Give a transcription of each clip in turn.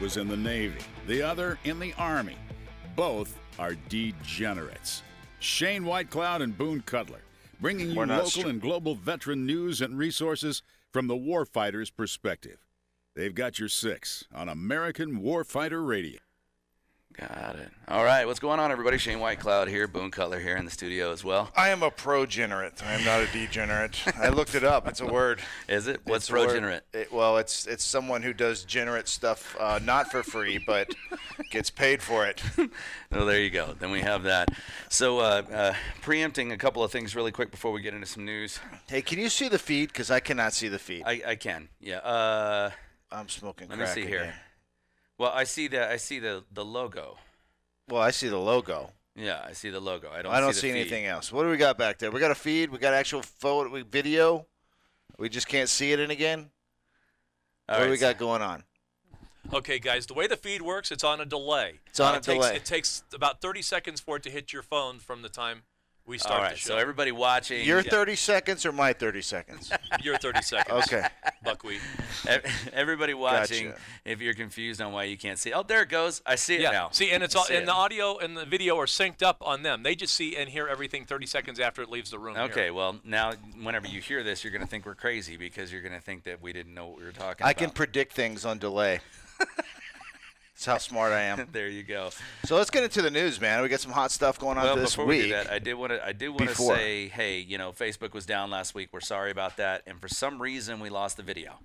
Was in the Navy, the other in the Army. Both are degenerates. Shane Whitecloud and Boone Cutler, bringing you local str- and global veteran news and resources from the warfighter's perspective. They've got your six on American Warfighter Radio. Got it. All right, what's going on, everybody? Shane Whitecloud here, Boone Cutler here in the studio as well. I am a progenerate. I am not a degenerate. I looked it up. It's a word. Is it? What's It's word. progenerate? It, well, it's it's someone who does generate stuff uh, not for free, but gets paid for it. Oh, there you go. Then we have that. So, uh, uh, preempting a couple of things really quick before we get into some news. Hey, can you see the feed? Because I cannot see the feed. I, I can. Yeah. Uh, I'm smoking let me see here. Again. Well, I see the I see the the logo. Well, I see the logo. Yeah, I see the logo. I don't. I don't see, see, feed. anything else. What do we got back there? We got a feed. We got actual photo, video. We just can't see it in again. All what do we so- got going on? Okay, guys, the way the feed works, it's on a delay. It's on Uh, a it takes, delay. It takes about 30 seconds for it to hit your phone from the time we start All the show. So everybody watching. Your yeah, 30 seconds or my 30 seconds? Your 30 seconds. Okay. Buckwheat. ev- everybody watching. Gotcha. If you're confused on why you can't see, oh, there it goes. I see it Yeah. now. See, and it's all, see and it. the audio and the video are synced up on them. They just see and hear everything 30 seconds after it leaves the room. here. Okay, well now, whenever you hear this, you're going to think we're crazy because you're going to think that we didn't know what we were talking I about. I can predict things on delay. That's how smart I am. there you go. So let's get into the news, man. We got some hot stuff going on Well, this before week. we do that, I did want to I did want to say, hey, you know, Facebook was down last week. We're sorry about that, and for some reason we lost the video.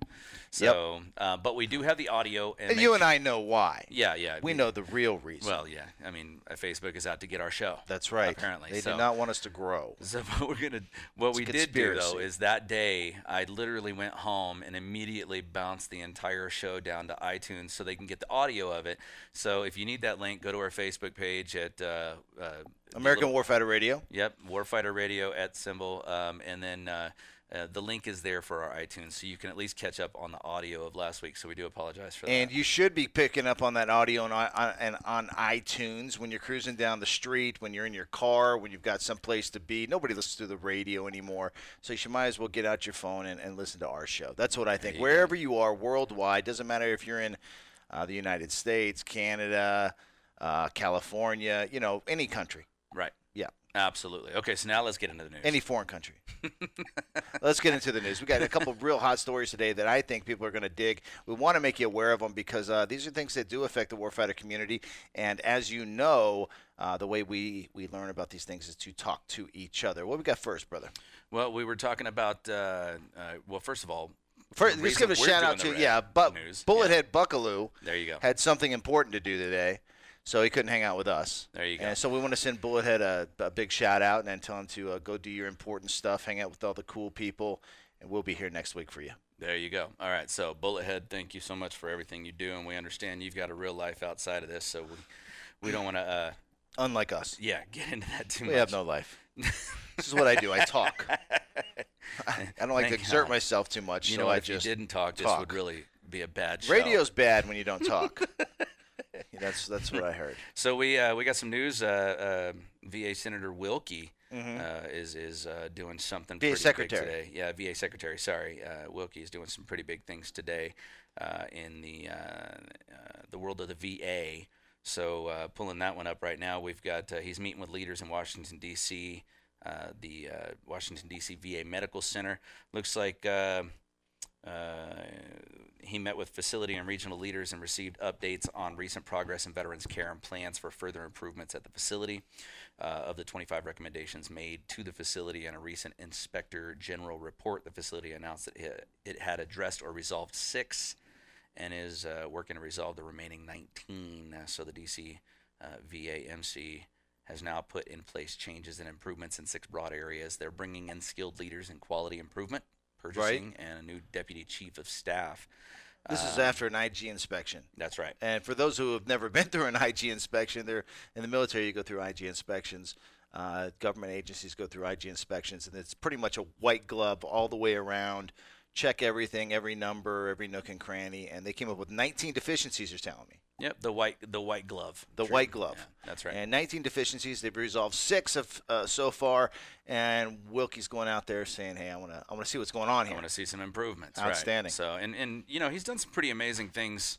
So, uh, but we do have the audio, and, and you and I know why. yeah, yeah, We know the real reason. Well, yeah. I mean, uh, Facebook is out to get our show. That's right. Apparently, they so. did not want us to grow. So what we're gonna, what It's we did do though is that day I literally went home and immediately bounced the entire show down to iTunes so they can get the audio of it. So if you need that link, go to our Facebook page at uh, uh, American little- Warfighter Radio. Yep, Warfighter Radio at symbol, um, and then uh, uh, the link is there for our iTunes, so you can at least catch up on the audio of last week. So we do apologize for that. And you should be picking up on that audio on, on, and on iTunes when you're cruising down the street, when you're in your car, when you've got some place to be. Nobody listens to the radio anymore. So you might as well get out your phone and, and listen to our show. That's what I think. you go. Wherever you are worldwide, doesn't matter if you're in uh, the United States, Canada, uh, California, you know, any country. right. Yeah. Absolutely. Okay, so now let's get into the news. Any foreign country. Let's get into the news. We got a couple of real hot stories today that I think people are going to dig. We want to make you aware of them because uh, these are things that do affect the warfighter community. And as you know, uh, the way we, we learn about these things is to talk to each other. What we got first, brother? Well, we were talking about. Uh, uh, well, first of all, First, let's give a shout out to yeah, but news, Bullethead Buckaloo There you go. had something important to do today, so he couldn't hang out with us. There you go. And so we want to send Bullethead a, a big shout out and then tell him to uh, go do your important stuff, hang out with all the cool people, and we'll be here next week for you. There you go. All right. So, Bullethead, thank you so much for everything you do, and we understand you've got a real life outside of this, so we we don't want to, uh, Unlike us. yeah, get into that too We much. have no life. this is what I do. I talk. I don't like to exert God. myself too much, You so know, I if just you didn't talk, this talk. would really be a bad show. radio's bad when you don't talk. that's that's what I heard. So we uh, we got some news. Uh, uh, VA Senator Wilkie uh, is is uh, doing something VA pretty Secretary. big today. Yeah, VA Secretary. Sorry, uh, Wilkie is doing some pretty big things today uh, in the uh, uh, the world of the VA. So uh, pulling that one up right now, we've got uh, he's meeting with leaders in Washington D.C. Uh, the uh, Washington D.C. VA Medical Center looks like. Uh, he met with facility and regional leaders and received updates on recent progress in veterans care and plans for further improvements at the facility. Uh, of the 25 recommendations made to the facility in a recent inspector general report, the facility announced that it, had addressed or resolved six and is uh, working to resolve the remaining 19. Uh, so the DC uh, VA MC has now put in place changes and improvements in six broad areas. They're bringing in skilled leaders in quality improvement, purchasing, and a new deputy chief of staff. This is after an IG inspection. That's right. And for those who have never been through an IG inspection, they're in the military. You go through IG inspections. Uh, government agencies go through IG inspections, and it's pretty much a white glove all the way around. Check everything, every number, every nook and cranny, and they came up with 19 deficiencies. You're telling me Yep, the white the white glove. the treatment. white glove. Yeah, that's right. And 19 deficiencies. They've resolved six of uh, so far, and Wilkie's going out there saying, "Hey, I want to, I want to see what's going on here. I want to see some improvements. right. Outstanding. So and and you know he's done some pretty amazing things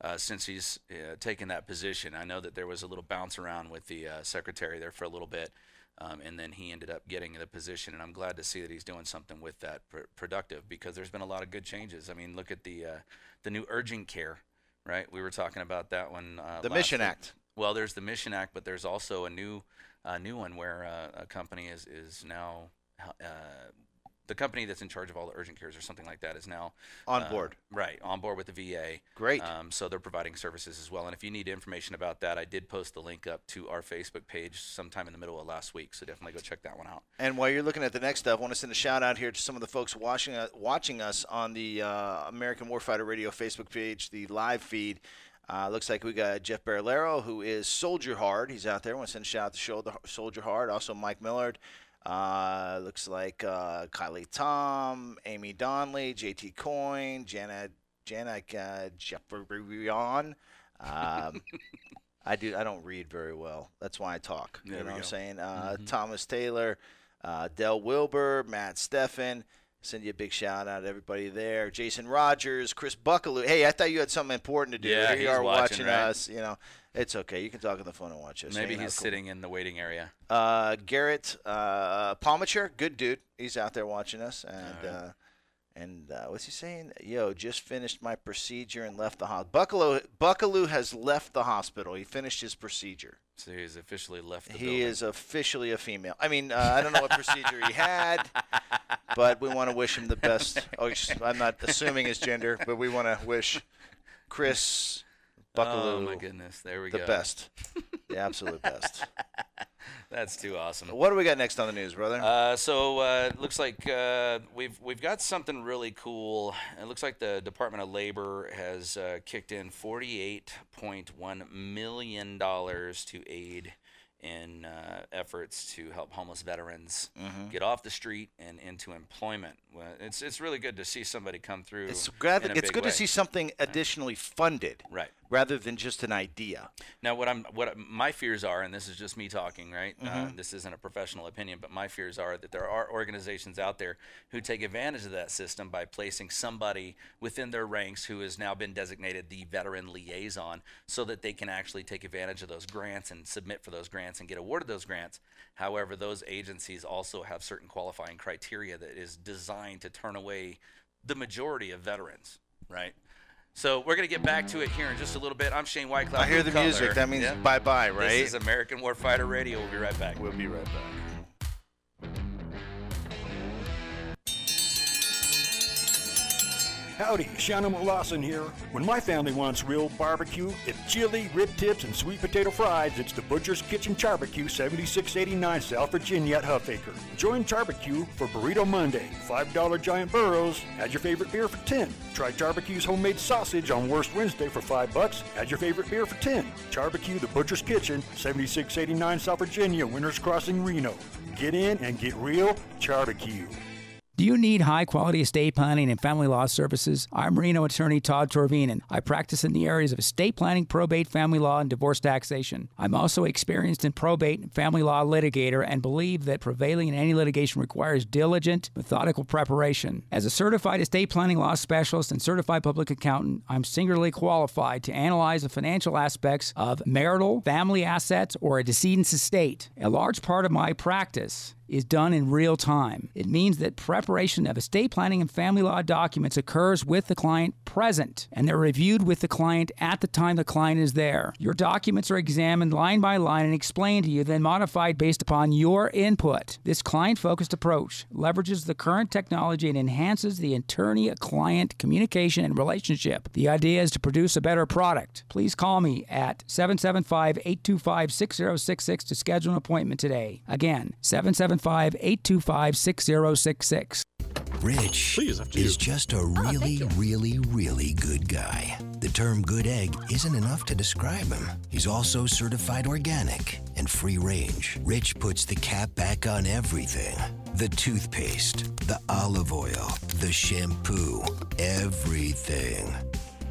uh, since he's uh, taken that position. I know that there was a little bounce around with the uh, secretary there for a little bit, um, and then he ended up getting the position. And I'm glad to see that he's doing something with that pr- productive because there's been a lot of good changes. I mean, look at the uh, the new urgent care, right? We were talking about that one. Uh, The Mission week. Act. Well, there's the Mission Act, but there's also a new a new one where uh, a company is is now. The company that's in charge of all the urgent cares or something like that is now On uh, board. right on board with the VA. Great. Um, so they're providing services as well. And if you need information about that, I did post the link up to our Facebook page sometime in the middle of last week. So definitely go check that one out. And while you're looking at the next stuff, I want to send a shout out here to some of the folks watching uh, watching us on the uh, American Warfighter Radio Facebook page, the live feed. Uh, looks like we got Jeff Barrelero, who is Soldier Hard. He's out there. I want to send a shout out to Soldier Hard. Also, Mike Millard. Uh, looks like uh, Kylie Tom, Amy Donnelly, JT Coyne, Jana Janak uh, Jefferion. Um, I do. I don't read very well. That's why I talk. There you know what I'm saying? Uh, Thomas Taylor, uh, Dell Wilbur, Matt Steffen. Send you a big shout out to everybody there. Jason Rogers, Chris Buckaloo. Hey, I thought you had something important to do. Yeah, Here you are watching, right? us. You know, it's okay. You can talk on the phone and watch us. Maybe he's cool. sitting in the waiting area. Uh, Garrett uh, Palmacher, good dude. He's out there watching us, and uh, and uh, what's he saying? Yo, just finished my procedure and left the hospital. Buckaloo, Buckaloo has left the hospital. He finished his procedure. So he's officially left the He building. is officially a female. I mean, uh, I don't know what procedure he had, but we want to wish him the best. Oh, I'm not assuming his gender, but we want to wish Chris Buckaloo Oh my goodness! There we the go. The best, the absolute best. That's too awesome. What do we got next on the news, brother? Uh, so uh, it looks like uh, we've we've got something really cool. It looks like the Department of Labor has uh, kicked in forty-eight point one million dollars to aid in uh, efforts to help homeless veterans Mm-hmm. get off the street and into employment. Well, it's it's really good to see somebody come through. It's glad in a it's good way. to see something additionally funded, Right. Rather than just an idea. Now, what I'm, what my fears are, and this is just me talking, right? Uh, Mm-hmm. this isn't a professional opinion, but my fears are that there are organizations out there who take advantage of that system by placing somebody within their ranks who has now been designated the veteran liaison, so that they can actually take advantage of those grants and submit for those grants and get awarded those grants. However, those agencies also have certain qualifying criteria that is designed to turn away the majority of veterans, right? So we're gonna get back to it here in just a little bit. I'm Shane Whitecloud. I hear the music. That means Yep. bye bye, right? This is American Warfighter Radio. We'll be right back. we'll be right back. Howdy, Shannon Lawson here. When my family wants real barbecue, it's chili, rib tips, and sweet potato fries. It's the Butcher's Kitchen Charbecue, 7689 South Virginia at Huffaker. Join Charbecue for Burrito Monday, $5 giant burros. Add your favorite beer for 10. Try Charbecue's homemade sausage on Worst Wednesday for 5 bucks. Add your favorite beer for 10. Charbecue, the Butcher's Kitchen, 7689 South Virginia, Winters Crossing, Reno. Get in and get real Charbecue. Do you need high quality estate planning and family law services? I'm Reno attorney Todd Torvinen. I practice in the areas of estate planning, probate, family law, and divorce taxation. I'm also experienced in probate and family law litigator and believe that prevailing in any litigation requires diligent, methodical preparation. As a certified estate planning law specialist and certified public accountant, I'm singularly qualified to analyze the financial aspects of marital, family assets, or a decedent's estate. A large part of my practice is done in real time. It means that preparation of estate planning and family law documents occurs with the client present, and they're reviewed with the client at the time the client is there. Your documents are examined line by line and explained to you, then modified based upon your input. This client focused approach leverages the current technology and enhances the attorney client communication and relationship. The idea is to produce a better product. Please call me at 775 825 6066 to schedule an appointment today. Again, 775 825 6066. Rich Please, is just a ah, really, really, really good guy. The term good egg isn't enough to describe him. He's also certified organic and free range. Rich puts the cap back on everything the toothpaste, the olive oil, the shampoo, everything.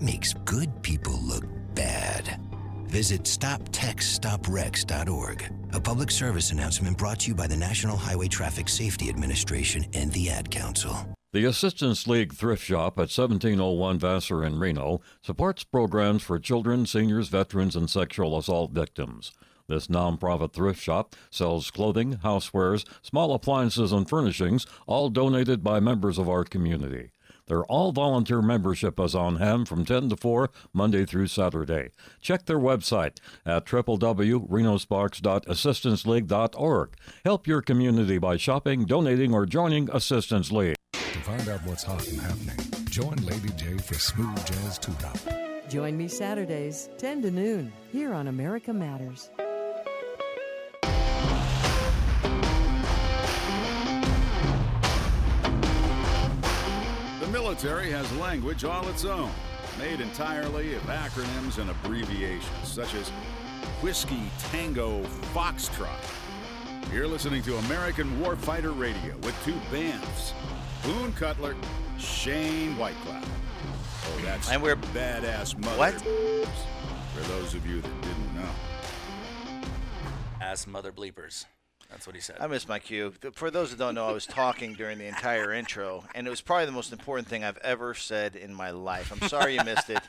makes good people look bad. Visit StopTextStopWrecks.org. A public service announcement brought to you by the National Highway Traffic Safety Administration and the Ad Council. The Assistance League Thrift Shop at 1701 Vassar in Reno supports programs for children, seniors, veterans, and sexual assault victims. This nonprofit thrift shop sells clothing, housewares, small appliances, and furnishings, all donated by members of our community. Their all volunteer membership is on hand from 10 to 4, Monday through Saturday. Check their website at www.renosparks.assistanceleague.org. Help your community by shopping, donating, or joining Assistance League. To find out what's hot and happening, join Lady J for Smooth Jazz Tune Up. Join me Saturdays, 10 to noon, here on America Matters. Military has language all its own, made entirely of acronyms and abbreviations, such as Whiskey Tango Foxtrot. You're listening to American Warfighter Radio with two bands, Boone Cutler, Shane Whitecloud. Oh, that's And we're- badass mother. What? For those of you that didn't know. Ass mother bleepers. That's what he said. I missed my cue. For those that don't know, I was talking during the entire intro, and it was probably the most important thing I've ever said in my life. I'm sorry you missed it.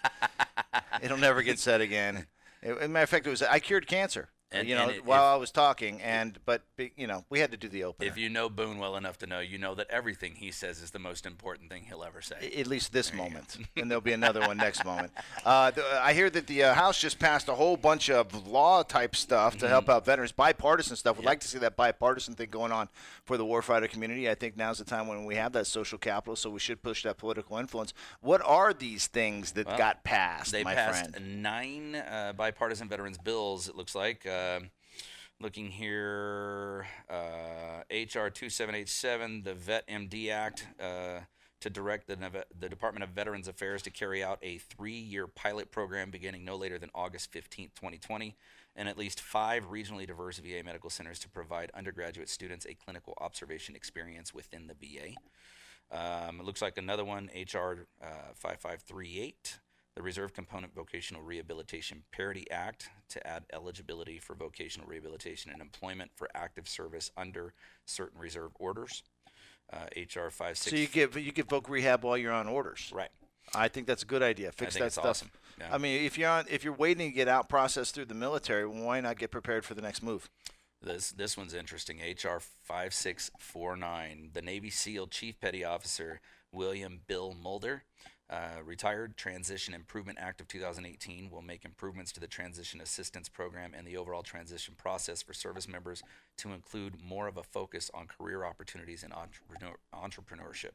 It'll never get said again. As a matter of fact, it was I cured cancer. And- you know, and it- while if- I was talking, and but you know, we had to do the opener. if you know Boone well enough to know, you know that everything he says is the most important thing he'll ever say. at least this moment, and there'll be another one next moment. Uh, the, I hear that the uh, House just passed a whole bunch of law type stuff to help out veterans, bipartisan stuff. We'd like to see that bipartisan thing going on for the warfighter community. I think now's the time when we have that social capital, so we should push that political influence. What are these things that Well, got passed, They my passed friend? nine uh, bipartisan veterans bills. It looks like. Um looking here, uh, HR 2787, the Vet MD Act, uh, to direct the, the Department of Veterans Affairs to carry out a three-year pilot program beginning no later than August 15th, 2020, and at least five regionally diverse VA medical centers to provide undergraduate students a clinical observation experience within the VA. Um, it looks like another one, HR uh, 5538, the Reserve Component Vocational Rehabilitation Parity Act to add eligibility for vocational rehabilitation and employment for active service under certain reserve orders. Uh, HR 56. So you get you get voc rehab while you're on orders. Right. I think that's a good idea. Fix that stuff. awesome. Yeah. I mean, if you're on, if you're waiting to get out processed through the military, why not get prepared for the next move? This this one's interesting. HR 5649. The Navy SEAL Chief Petty Officer William Bill Mulder, uh, retired Transition Improvement Act of 2018, will make improvements to the Transition Assistance Program and the overall transition process for service members to include more of a focus on career opportunities and entrepreneur, entrepreneurship.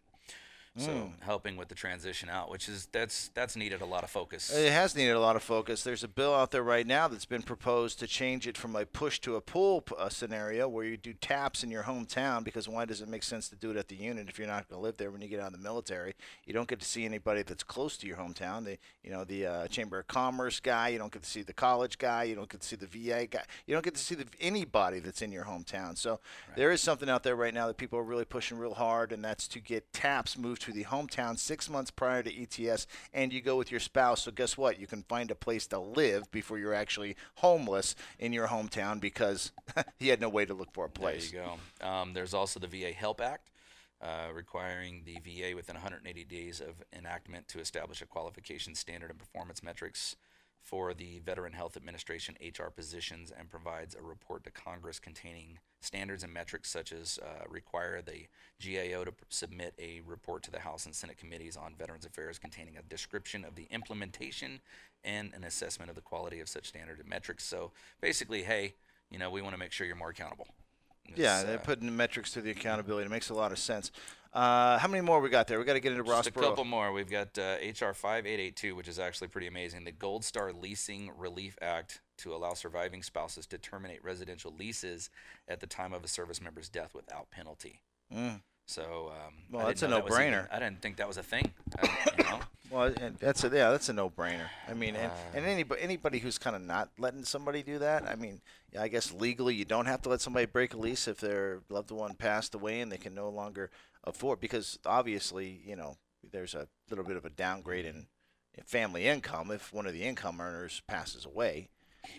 So helping with the transition out, which is that's that's needed a lot of focus. It has needed a lot of focus. There's a bill out there right now that's been proposed to change it from a push to a pull uh, scenario where you do taps in your hometown because why does it make sense to do it at the unit if you're not going to live there when you get out of the military? You don't get to see anybody that's close to your hometown. The you know the uh, Chamber of Commerce guy. You don't get to see the college guy. You don't get to see the VA guy. You don't get to see the, anybody that's in your hometown. So there is something out there right now that people are really pushing real hard, and that's to get taps moved to the hometown six months prior to ETS, and you go with your spouse. So guess what? You can find a place to live before you're actually homeless in your hometown because he had no way to look for a place. There you go. Um, there's also the VA Help Act, uh, requiring the VA within 180 days of enactment to establish a qualification standard and performance metrics for the Veteran Health Administration HR positions and provides a report to Congress containing standards and metrics such as uh, require the GAO to submit a report to the House and Senate committees on Veterans Affairs containing a description of the implementation and an assessment of the quality of such standard and metrics. So basically, hey, you know, we want to make sure you're more accountable. Yeah, It's, they're uh, putting metrics to the accountability. It makes a lot of sense. Uh, how many more we got there? We got to get into Ross Just a couple more. We've got uh, HR 5882, which is actually pretty amazing. The Gold Star Leasing Relief Act to allow surviving spouses to terminate residential leases at the time of a service member's death without penalty. Mm. So um, Well, that's a know that was even- no-brainer. I didn't think that was a thing. I, you know? Well, and that's a yeah, that's a no-brainer. I mean, and, Uh, and anybody anybody who's kind of not letting somebody do that. I mean, I guess legally you don't have to let somebody break a lease if their loved one passed away and they can no longer afford because obviously you know there's a little bit of a downgrade in in family income if one of the income earners passes away.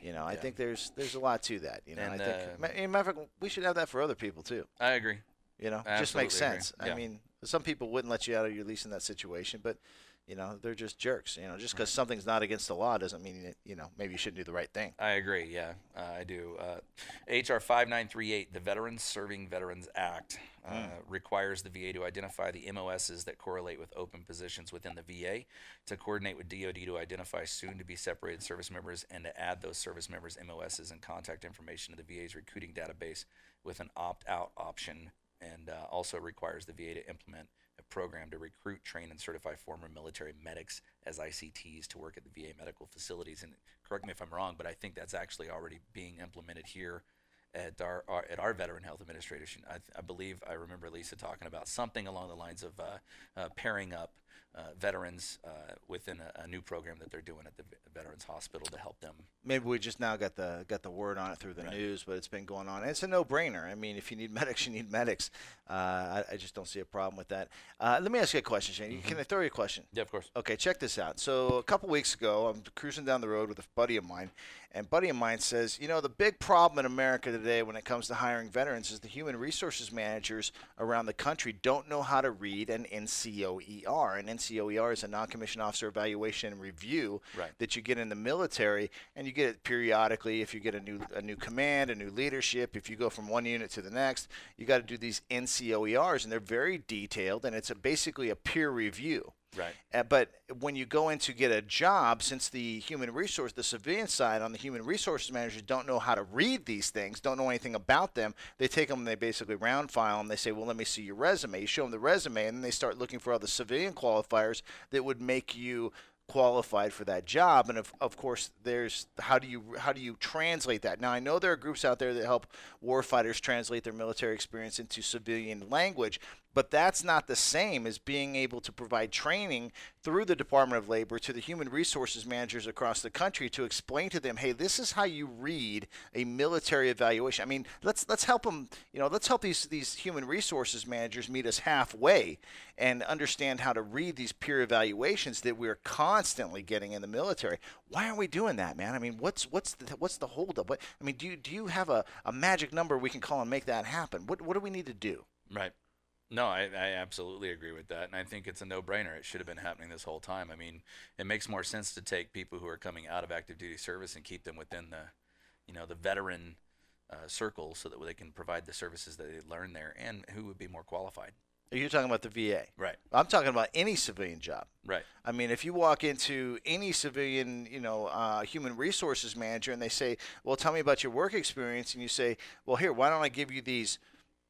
You know, I Yeah. think there's there's a lot to that. You know, And, I think uh, in matter of fact, we should have that for other people too. I agree. You know, I just makes sense. Yeah. I mean, some people wouldn't let you out of your lease in that situation, but you know, they're just jerks. You know, just because something's not against the law doesn't mean that you know maybe you shouldn't do the right thing. I agree. Yeah, uh, I do. Uh, HR 5938, the Veterans Serving Veterans Act, uh, Mm. requires the VA to identify the MOSs that correlate with open positions within the VA, to coordinate with DoD to identify soon to be separated service members, and to add those service members' MOSs and contact information to the VA's recruiting database with an opt out option, and uh, also requires the VA to implement program to recruit, train, and certify former military medics as ICTs to work at the VA medical facilities. And correct me if I'm wrong, but I think that's actually already being implemented here at our, our at our Veteran Health Administration. I, I believe I remember Lisa talking about something along the lines of uh, uh, pairing up uh, veterans uh, within a, a new program that they're doing at the Veterans Hospital to help them. Maybe we just now got the got the word on it through the Right. news, but it's been going on. It's a no-brainer. I mean, if you need medics, you need medics. Uh, I, I just don't see a problem with that. Uh, let me ask you a question, Shane. Can I throw you a question? Yeah, of course. Okay, check this out. So a couple weeks ago, I'm cruising down the road with a buddy of mine, and buddy of mine says, you know, the big problem in America today when it comes to hiring veterans is the human resources managers around the country don't know how to read an NCOER. An NCOER is a non-commissioned officer evaluation and review Right. that you get in the military, and you get it periodically. If you get a new a new command, a new leadership, if you go from one unit to the next, you got to do these NCOERs, and they're very detailed, and it's a, basically a peer review. Right. Uh, but when you go in to get a job, since the human resource, the civilian side on the human resources managers don't know how to read these things, don't know anything about them, they take them and they basically round file them. They say, well, let me see your resume. You show them the resume, and then they start looking for other civilian qualifiers that would make you qualified for that job and of, of course there's how do you how do you translate that now i know there are groups out there that help warfighters translate their military experience into civilian language but that's not the same as being able to provide training through the Department of Labor to the human resources managers across the country to explain to them, hey, this is how you read a military evaluation. I mean, let's let's help them. You know, let's help these these human resources managers meet us halfway and understand how to read these peer evaluations that we're constantly getting in the military. Why aren't we doing that, man? I mean, what's what's the what's the holdup? What I mean, do you do you have a, a magic number we can call and make that happen? What what do we need to do? Right. No, I, I absolutely agree with that, and I think it's a no-brainer. It should have been happening this whole time. I mean, it makes more sense to take people who are coming out of active duty service and keep them within the, you know, the veteran uh, circle, so that they can provide the services that they learn there, and who would be more qualified. You're talking about the VA. Right. I'm talking about any civilian job. Right. I mean, if you walk into any civilian, you know, uh, human resources manager and they say, well, tell me about your work experience, and you say, well, here, why don't I give you these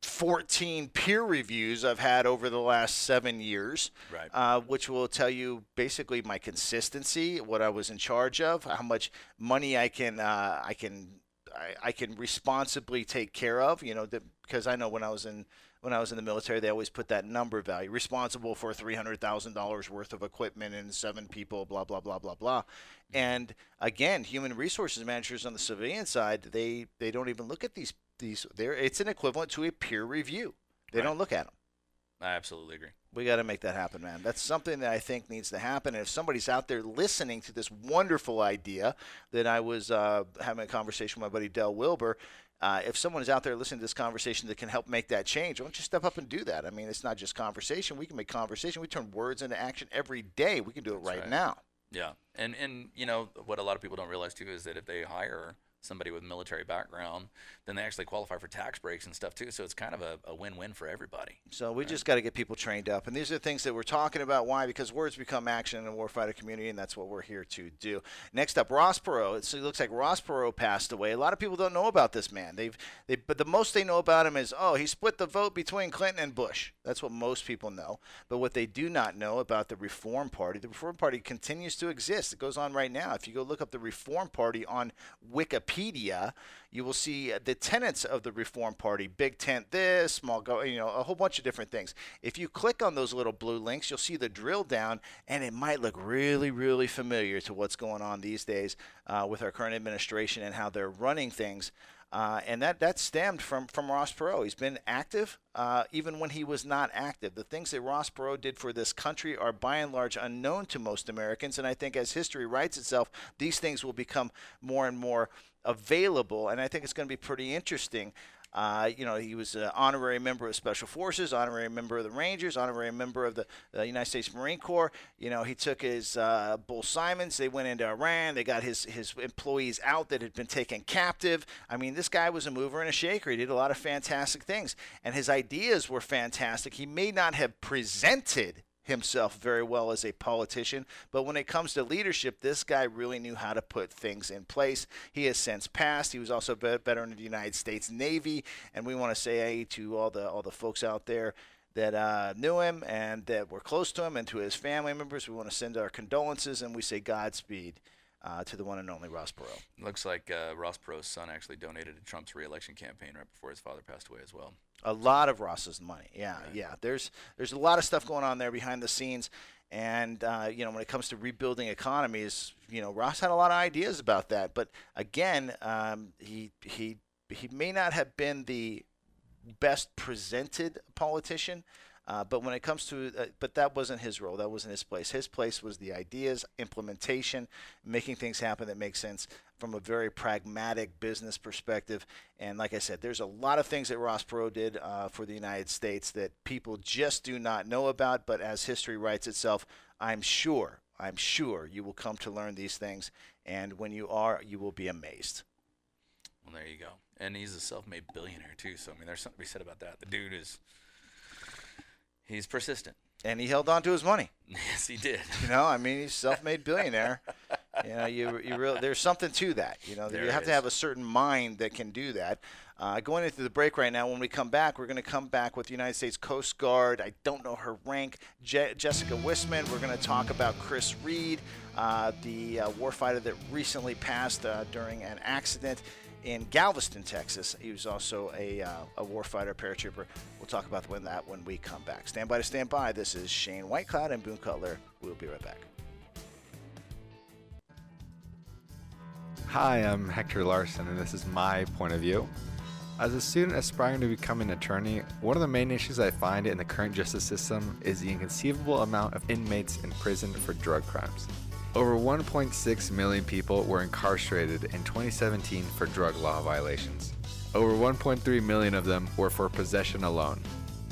14 peer reviews I've had over the last seven years, Right. uh, which will tell you basically my consistency, what I was in charge of, how much money I can uh, I can I, I can responsibly take care of. You know, that, because I know when I was in when I was in the military, they always put that number value, responsible for three hundred thousand dollars worth of equipment and seven people, blah blah blah blah blah. And again, human resources managers on the civilian side, they they don't even look at these these. There, it's an equivalent to a peer review. They don't look at them. I absolutely agree. We got to make that happen, man. That's something that I think needs to happen. And if somebody's out there listening to this wonderful idea that I was uh, having a conversation with my buddy Dell Wilbur, uh, if someone is out there listening to this conversation that can help make that change, why don't you step up and do that? I mean, it's not just conversation. We can make conversation. We turn words into action every day. We can do it right, right. now. Yeah, and and you know what a lot of people don't realize too is that if they hire somebody with military background, then they actually qualify for tax breaks and stuff too. So it's kind of a, a win-win for everybody. So we just got to get people trained up, and these are the things that we're talking about. Why? Because words become action in the warfighter community, and that's what we're here to do. Next up, Ross Perot. It's- It looks like Ross Perot passed away. A lot of people don't know about this man. They've, they, but the most they know about him is, oh, he split the vote between Clinton and Bush. That's what most people know. But what they do not know about the Reform Party, the Reform Party continues to exist. It goes on right now. If you go look up the Reform Party on Wikipedia, you will see the tenets of the Reform Party: big tent, this small go, you know, a whole bunch of different things. If you click on those little blue links, you'll see the drill down, and it might look really, really familiar to what's going on these days uh, with our current administration and how they're running things. Uh, and that, that stemmed from, from Ross Perot. He's been active uh, even when he was not active. The things that Ross Perot did for this country are by and large unknown to most Americans. And I think as history writes itself, these things will become more and more available. And I think it's going to be pretty interesting uh, you know, he was an honorary member of Special Forces, honorary member of the Rangers, honorary member of the, the United States Marine Corps. You know, he took his uh, Bull Simons. They went into Iran. They got his his employees out that had been taken captive. I mean, this guy was a mover and a shaker. He did a lot of fantastic things, and his ideas were fantastic. He may not have presented himself very well as a politician. But when it comes to leadership, this guy really knew how to put things in place. He has since passed. He was also a veteran of the United States Navy, and we want to say aye to all the all the folks out there that uh, knew him and that were close to him, and to his family members, we want to send our condolences and we say Godspeed. Uh, to the one and only Ross Perot. Looks like uh, Ross Perot's son actually donated to Trump's reelection campaign right before his father passed away as well. A lot of Ross's money. Yeah, right. yeah. There's there's a lot of stuff going on there behind the scenes. And uh, you know, when it comes to rebuilding economies, you know, Ross had a lot of ideas about that. But again, um, he he he may not have been the best presented politician. Uh, but when it comes to, uh, but that wasn't his role. That wasn't his place. His place was the ideas, implementation, making things happen that make sense from a very pragmatic business perspective. And like I said, there's a lot of things that Ross Perot did uh, for the United States that people just do not know about. But as history writes itself, I'm sure, I'm sure you will come to learn these things. And when you are, you will be amazed. Well, there you go. And he's a self-made billionaire too. So I mean, there's something to be said about that. The dude is He's persistent. And he held on to his money. Yes, he did. You know, I mean, he's self-made billionaire. you know, you you really there's something to that. You know, there you have is. to have a certain mind that can do that. Uh, going into the break right now, when we come back, we're going to come back with the United States Coast Guard. I don't know her rank, Je- Jessica Wisman. We're going to talk about Chris Reed, uh, the uh, warfighter that recently passed uh, during an accident in Galveston, Texas. He was also a, uh, a warfighter paratrooper. We'll talk about when that when we come back. Stand by to stand by. This is Shane Whitecloud and Boone Cutler. We'll be right back. Hi, I'm Hector Larson, and this is my point of view. As a student aspiring to become an attorney, one of the main issues I find in the current justice system is the inconceivable amount of inmates in prison for drug crimes. Over 1.6 million people were incarcerated in 2017 for drug law violations. Over 1.3 million of them were for possession alone.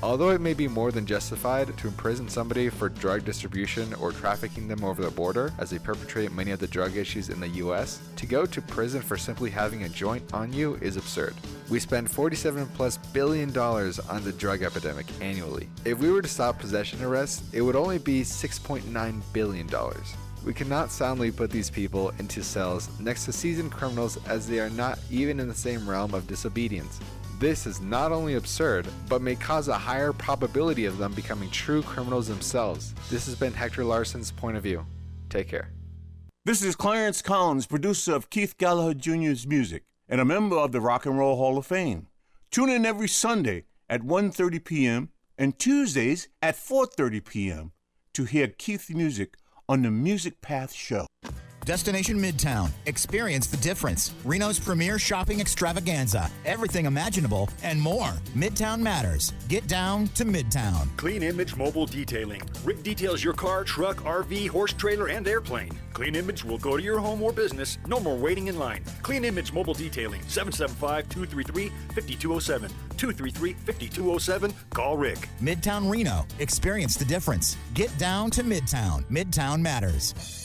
Although it may be more than justified to imprison somebody for drug distribution or trafficking them over the border, as they perpetrate many of the drug issues in the US, to go to prison for simply having a joint on you is absurd. We spend 47 plus billion dollars on the drug epidemic annually. If we were to stop possession arrests, it would only be 6.9 billion dollars. We cannot soundly put these people into cells next to seasoned criminals as they are not even in the same realm of disobedience. This is not only absurd, but may cause a higher probability of them becoming true criminals themselves. This has been Hector Larson's point of view. Take care. This is Clarence Collins, producer of Keith Gallagher Jr.'s music and a member of the Rock and Roll Hall of Fame. Tune in every Sunday at 1:30 p.m. and Tuesdays at 4:30 p.m. to hear Keith's music on the Music Path Show. Destination Midtown. Experience the difference. Reno's premier shopping extravaganza. Everything imaginable and more. Midtown matters. Get down to Midtown. Clean Image Mobile Detailing. Rick details your car, truck, RV, horse trailer, and airplane. Clean Image will go to your home or business. No more waiting in line. Clean Image Mobile Detailing. 775 233 5207. 233 5207. Call Rick. Midtown Reno. Experience the difference. Get down to Midtown. Midtown matters.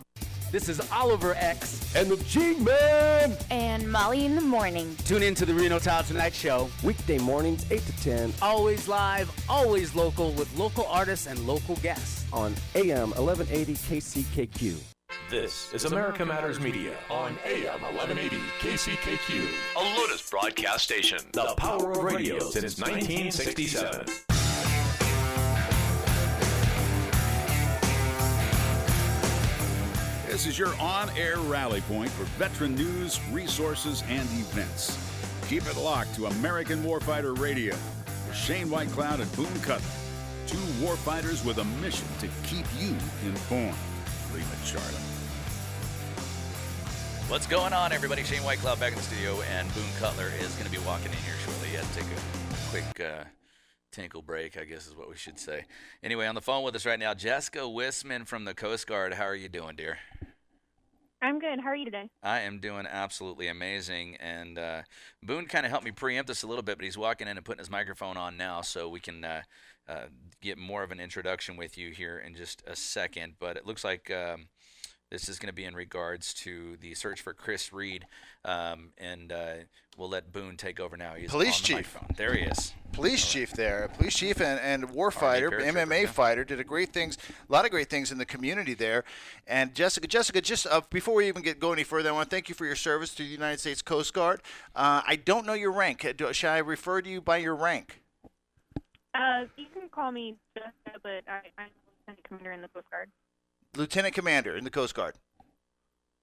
This is Oliver X and the G Man. And Molly in the morning. Tune in to the Reno Town Tonight Show. Weekday mornings, 8 to 10. Always live, always local with local artists and local guests. On AM 1180 KCKQ. This is America Matters Media on AM 1180 KCKQ, a Lotus broadcast station. The power of radio since 1967. This is your on air rally point for veteran news, resources, and events. Keep it locked to American Warfighter Radio with Shane Whitecloud and Boone Cutler. Two warfighters with a mission to keep you informed. It, Charlie. What's going on, everybody? Shane Whitecloud back in the studio, and Boone Cutler is going to be walking in here shortly. Yeah, take a quick uh, tinkle break, I guess is what we should say. Anyway, on the phone with us right now, Jessica Wisman from the Coast Guard. How are you doing, dear? I'm good. How are you today? I am doing absolutely amazing. And uh, Boone kind of helped me preempt this a little bit, but he's walking in and putting his microphone on now, so we can uh, uh, get more of an introduction with you here in just a second. But it looks like. Um, this is going to be in regards to the search for Chris Reed, um, and uh, we'll let Boone take over now. He's Police on the chief. microphone. There he is. Police chief there, police chief and, and war fighter, MMA fighter, did a great things, a lot of great things in the community there. And Jessica, Jessica, just uh, before we even get go any further, I want to thank you for your service to the United States Coast Guard. Uh, I don't know your rank. Do, shall I refer to you by your rank? Uh, you can call me Jessica, but I, I'm Lieutenant Commander in the Coast Guard. Lieutenant Commander in the Coast Guard.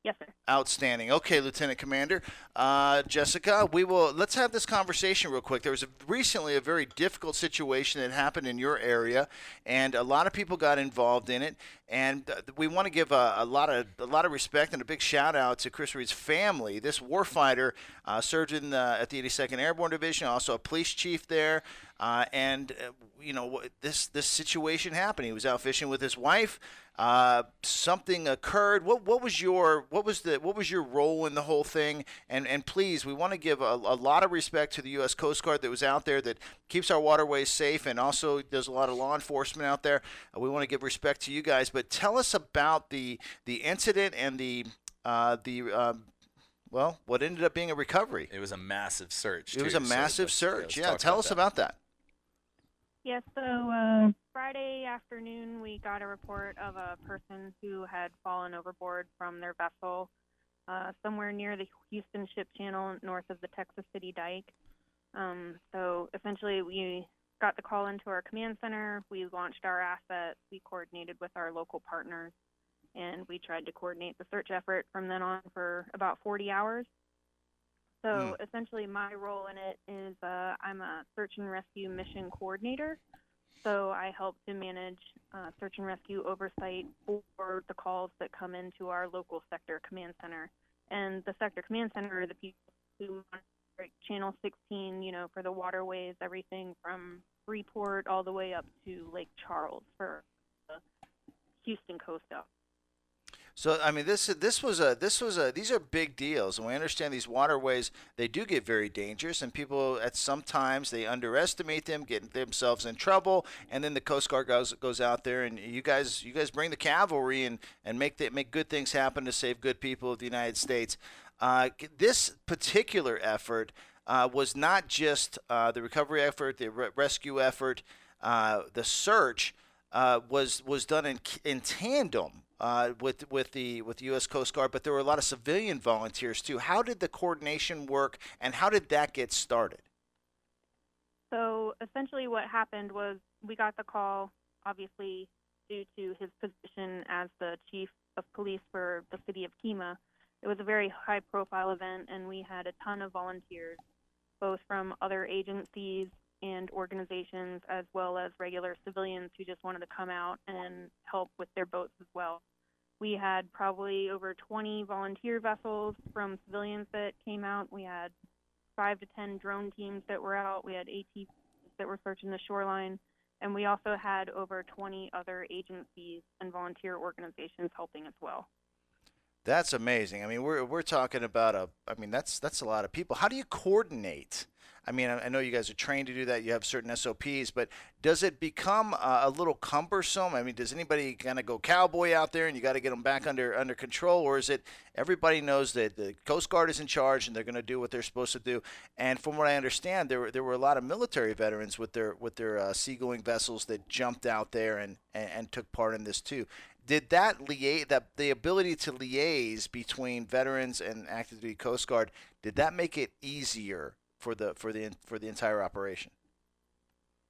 Yes, sir. Outstanding. Okay, Lieutenant Commander, uh, Jessica, we will let's have this conversation real quick. There was a, recently a very difficult situation that happened in your area, and a lot of people got involved in it. And uh, we want to give a, a lot of a lot of respect and a big shout out to Chris Reed's family. This warfighter uh, served in the, at the 82nd Airborne Division, also a police chief there. Uh, and uh, you know this this situation happened. He was out fishing with his wife. Uh, something occurred. What what was your what was the what was your role in the whole thing? And and please, we want to give a, a lot of respect to the U.S. Coast Guard that was out there that keeps our waterways safe and also does a lot of law enforcement out there. Uh, we want to give respect to you guys. But tell us about the the incident and the uh, the um, well, what ended up being a recovery. It was a massive search. It was a massive let's- search. Yeah, tell about us that. about that. Yes, so uh, Friday afternoon we got a report of a person who had fallen overboard from their vessel uh, somewhere near the Houston Ship Channel north of the Texas City Dike. Um, so essentially, we got the call into our command center. We launched our assets. We coordinated with our local partners, and we tried to coordinate the search effort from then on for about 40 hours. So essentially, my role in it is uh, I'm a search and rescue mission coordinator. So I help to manage uh, search and rescue oversight for the calls that come into our local sector command center. And the sector command center are the people who monitor Channel 16, you know, for the waterways, everything from Freeport all the way up to Lake Charles for the Houston coast up. So I mean, this this was a this was a these are big deals, and we understand these waterways they do get very dangerous, and people at sometimes they underestimate them, get themselves in trouble, and then the Coast Guard goes goes out there, and you guys you guys bring the cavalry and and make the, make good things happen to save good people of the United States. Uh, this particular effort uh, was not just uh, the recovery effort, the re- rescue effort, uh, the search uh, was was done in in tandem uh, with with the with U.S. Coast Guard, but there were a lot of civilian volunteers too. How did the coordination work, and how did that get started? So essentially, what happened was we got the call, obviously, due to his position as the chief of police for the city of Kemah. It was a very high profile event, and we had a ton of volunteers, both from other agencies and organizations, as well as regular civilians who just wanted to come out and help with their boats as well. We had probably over 20 volunteer vessels from civilians that came out. We had five to 10 drone teams that were out. We had AT that were searching the shoreline. And we also had over 20 other agencies and volunteer organizations helping as well. That's amazing. I mean, we're we're talking about a. I mean, that's that's a lot of people. How do you coordinate? I mean, I, know you guys are trained to do that. You have certain SOPs, but does it become uh, a little cumbersome? I mean, does anybody kind of go cowboy out there and you got to get them back under under control, or is it everybody knows that the Coast Guard is in charge and they're going to do what they're supposed to do? And from what I understand, there were there were a lot of military veterans with their with their uh, seagoing vessels that jumped out there and, and and took part in this too did that liaise that the ability to liaise between veterans and active duty Coast Guard did that make it easier for the for the for the entire operation?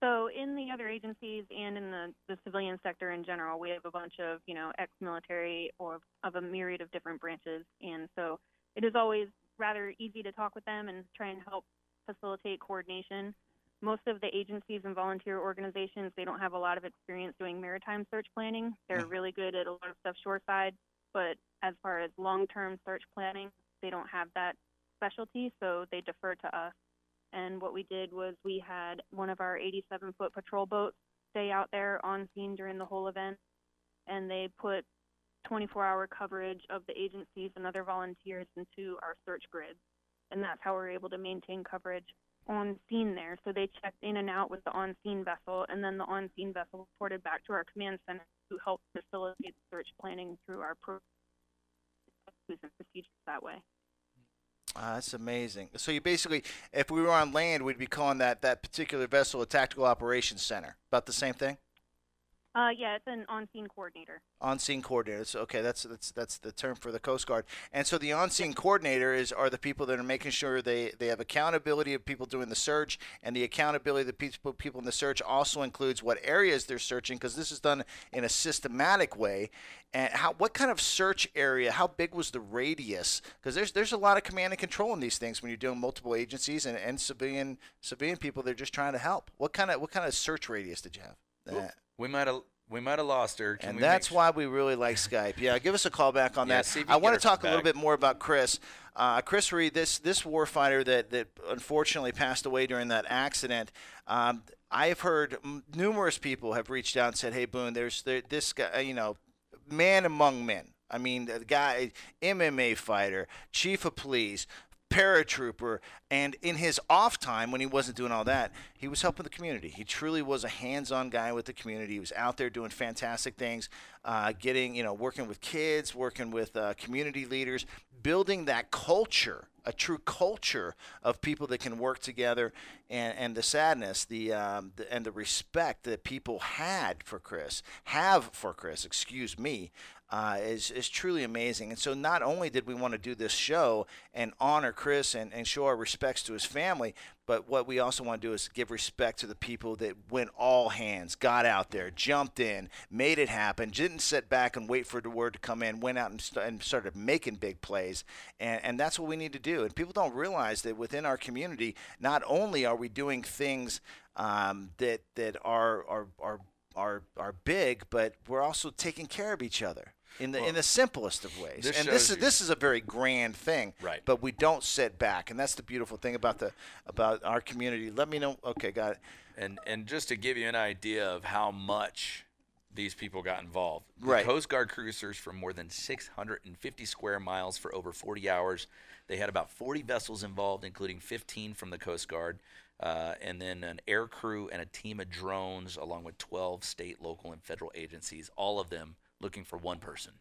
So in the other agencies and in the, the civilian sector in general, we have a bunch of you know ex-military or of a myriad of different branches, and so it is always rather easy to talk with them and try and help facilitate coordination most of the agencies and volunteer organizations they don't have a lot of experience doing maritime search planning. They're mm. really good at a lot of stuff shoreside but as far as long-term search planning they don't have that specialty so they defer to us. And what we did was we had one of our 87 foot patrol boats stay out there on scene during the whole event and they put 24 hour coverage of the agencies and other volunteers into our search grids and that's how we're able to maintain coverage on scene there. So they checked in and out with the on scene vessel, and then the on scene vessel reported back to our command center to help facilitate search planning through our procedures that way. Ah, that's amazing. So you basically, if we were on land, we'd be calling that that particular vessel a tactical operations center. About the same thing. Uh, yeah, it's an on-scene coordinator. On-scene coordinator. So, okay, that's that's that's the term for the Coast Guard. And so the on-scene coordinator is are the people that are making sure they, they have accountability of people doing the search, and the accountability of the people people in the search also includes what areas they're searching because this is done in a systematic way. And how what kind of search area? How big was the radius? Because there's there's a lot of command and control in these things when you're doing multiple agencies and, and civilian civilian people. They're just trying to help. What kind of what kind of search radius did you have? That- We might have we might have lost her. Can and that's why we really like Skype. Yeah, give us a call back on Yeah, that. I want to talk a little bit more about Chris. Uh, Chris Reed, this this warfighter that that unfortunately passed away during that accident. Um, I've heard m- numerous people have reached out and said, "Hey, Boone, there's there, this guy, you know, man among men. I mean, the guy, MMA fighter, chief of police." Paratrooper and in his off time when he wasn't doing all that he was helping the community. He truly was a hands-on guy with the community. He was out there doing fantastic things uh, getting you know working with kids working with uh, community leaders building that culture a true culture of people that can work together and, and the sadness the, um, the and the respect that people had for chris have for chris excuse me uh, is, is truly amazing. And so, not only did we want to do this show and honor Chris and, and show our respects to his family, but what we also want to do is give respect to the people that went all hands, got out there, jumped in, made it happen, didn't sit back and wait for the word to come in, went out and, st- and started making big plays. And, and that's what we need to do. And people don't realize that within our community, not only are we doing things um, that, that are, are, are, are, are big, but we're also taking care of each other in the in the simplest of ways. this and this is you- this is a very grand thing. Right. But we don't sit back, and that's the beautiful thing about the about our community. Let me know. Okay, got it. And and just to give you an idea of how much these people got involved. The Right. Coast Guard cruisers from more than 650 square miles for over 40 hours. They had about 40 vessels involved, including 15 from the Coast Guard, uh, and then an air crew and a team of drones, along with 12 state, local, and federal agencies. All of them looking for one person.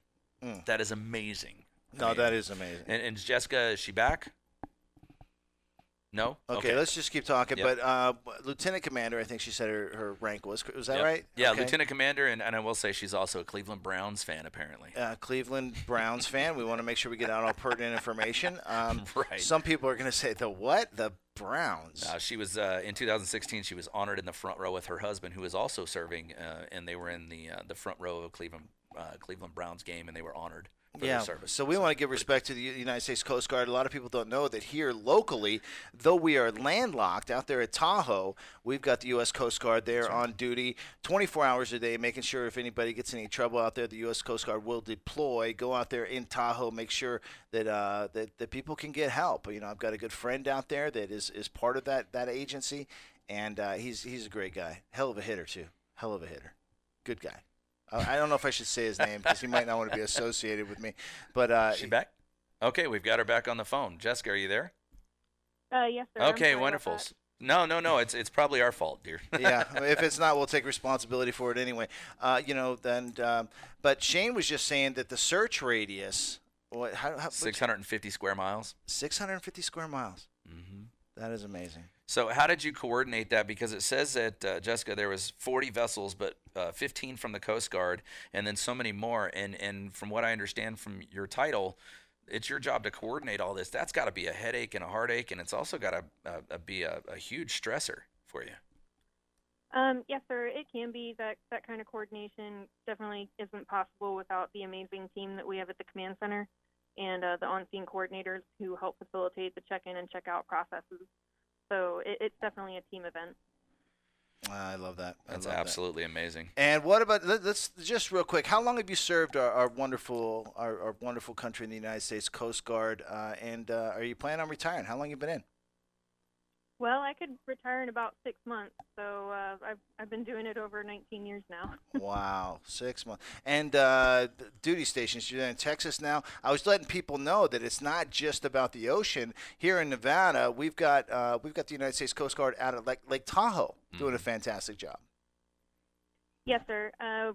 Mm. That is amazing. I No, mean, that is amazing. And, and Jessica, is she back? No. Okay, let's just keep talking. Yep. But uh, Lieutenant Commander, I think she said her, her rank was. Was that Yep. right? Yeah, Okay. Lieutenant Commander, and, and I will say she's also a Cleveland Browns fan, apparently. uh, Cleveland Browns fan. We want to make sure we get out all pertinent information. Um, Right. Some people are going to say the what? The Browns. Uh, she was uh, in 2016. She was honored in the front row with her husband, who was also serving, uh, and they were in the uh, the front row of Cleveland uh, Cleveland Browns game, and they were honored. for yeah. their service. So we want to give respect to the United States Coast Guard. A lot of people don't know that here locally, though we are landlocked out there at Tahoe, we've got the U.S. Coast Guard there on duty 24 hours a day, making sure if anybody gets any trouble out there, the U.S. Coast Guard will deploy, go out there in Tahoe, make sure that uh, that, that people can get help. You know, I've got a good friend out there that is, is part of that, that agency, and uh, he's he's a great guy. Hell of a hitter too. Hell of a hitter. Good guy. I don't know if I should say his name because he might not want to be associated with me. But uh, she back? Okay, we've got her back on the phone. Jessica, are you there? Uh, yes, sir. Okay, sorry wonderful. No, no, no. It's it's probably our fault, dear. yeah, if it's not, we'll take responsibility for it anyway. Uh, you know, then. Um, but Shane was just saying that the search radius. What? How? how 650 square miles. 650 square miles. Mm-hmm. That is amazing. So how did you coordinate that? Because it says that uh, Jessica, there was 40 vessels, but uh, 15 from the Coast Guard, and then so many more. And and from what I understand from your title, it's your job to coordinate all this. That's got to be a headache and a heartache, and it's also got to uh, uh, be a, a huge stressor for you. Um, yes, sir. It can be that that kind of coordination definitely isn't possible without the amazing team that we have at the command center and uh, the on-scene coordinators who help facilitate the check-in and check-out processes. So it, it's definitely a team event. I love that. I That's love that. absolutely amazing. And what about let- let's just real quick? How long have you served our, our wonderful our, our wonderful country in the United States Coast Guard? Uh, and uh, are you planning on retiring? How long have you been in? Well, I could retire in about six months, so uh, I've I've been doing it over 19 years now. wow, six months. And uh, the duty stations, you're in Texas now. I was letting people know that it's not just about the ocean. Here in Nevada, we've got uh, we've got the United States Coast Guard out at Lake, Lake Tahoe doing a fantastic job. yes, sir. Uh,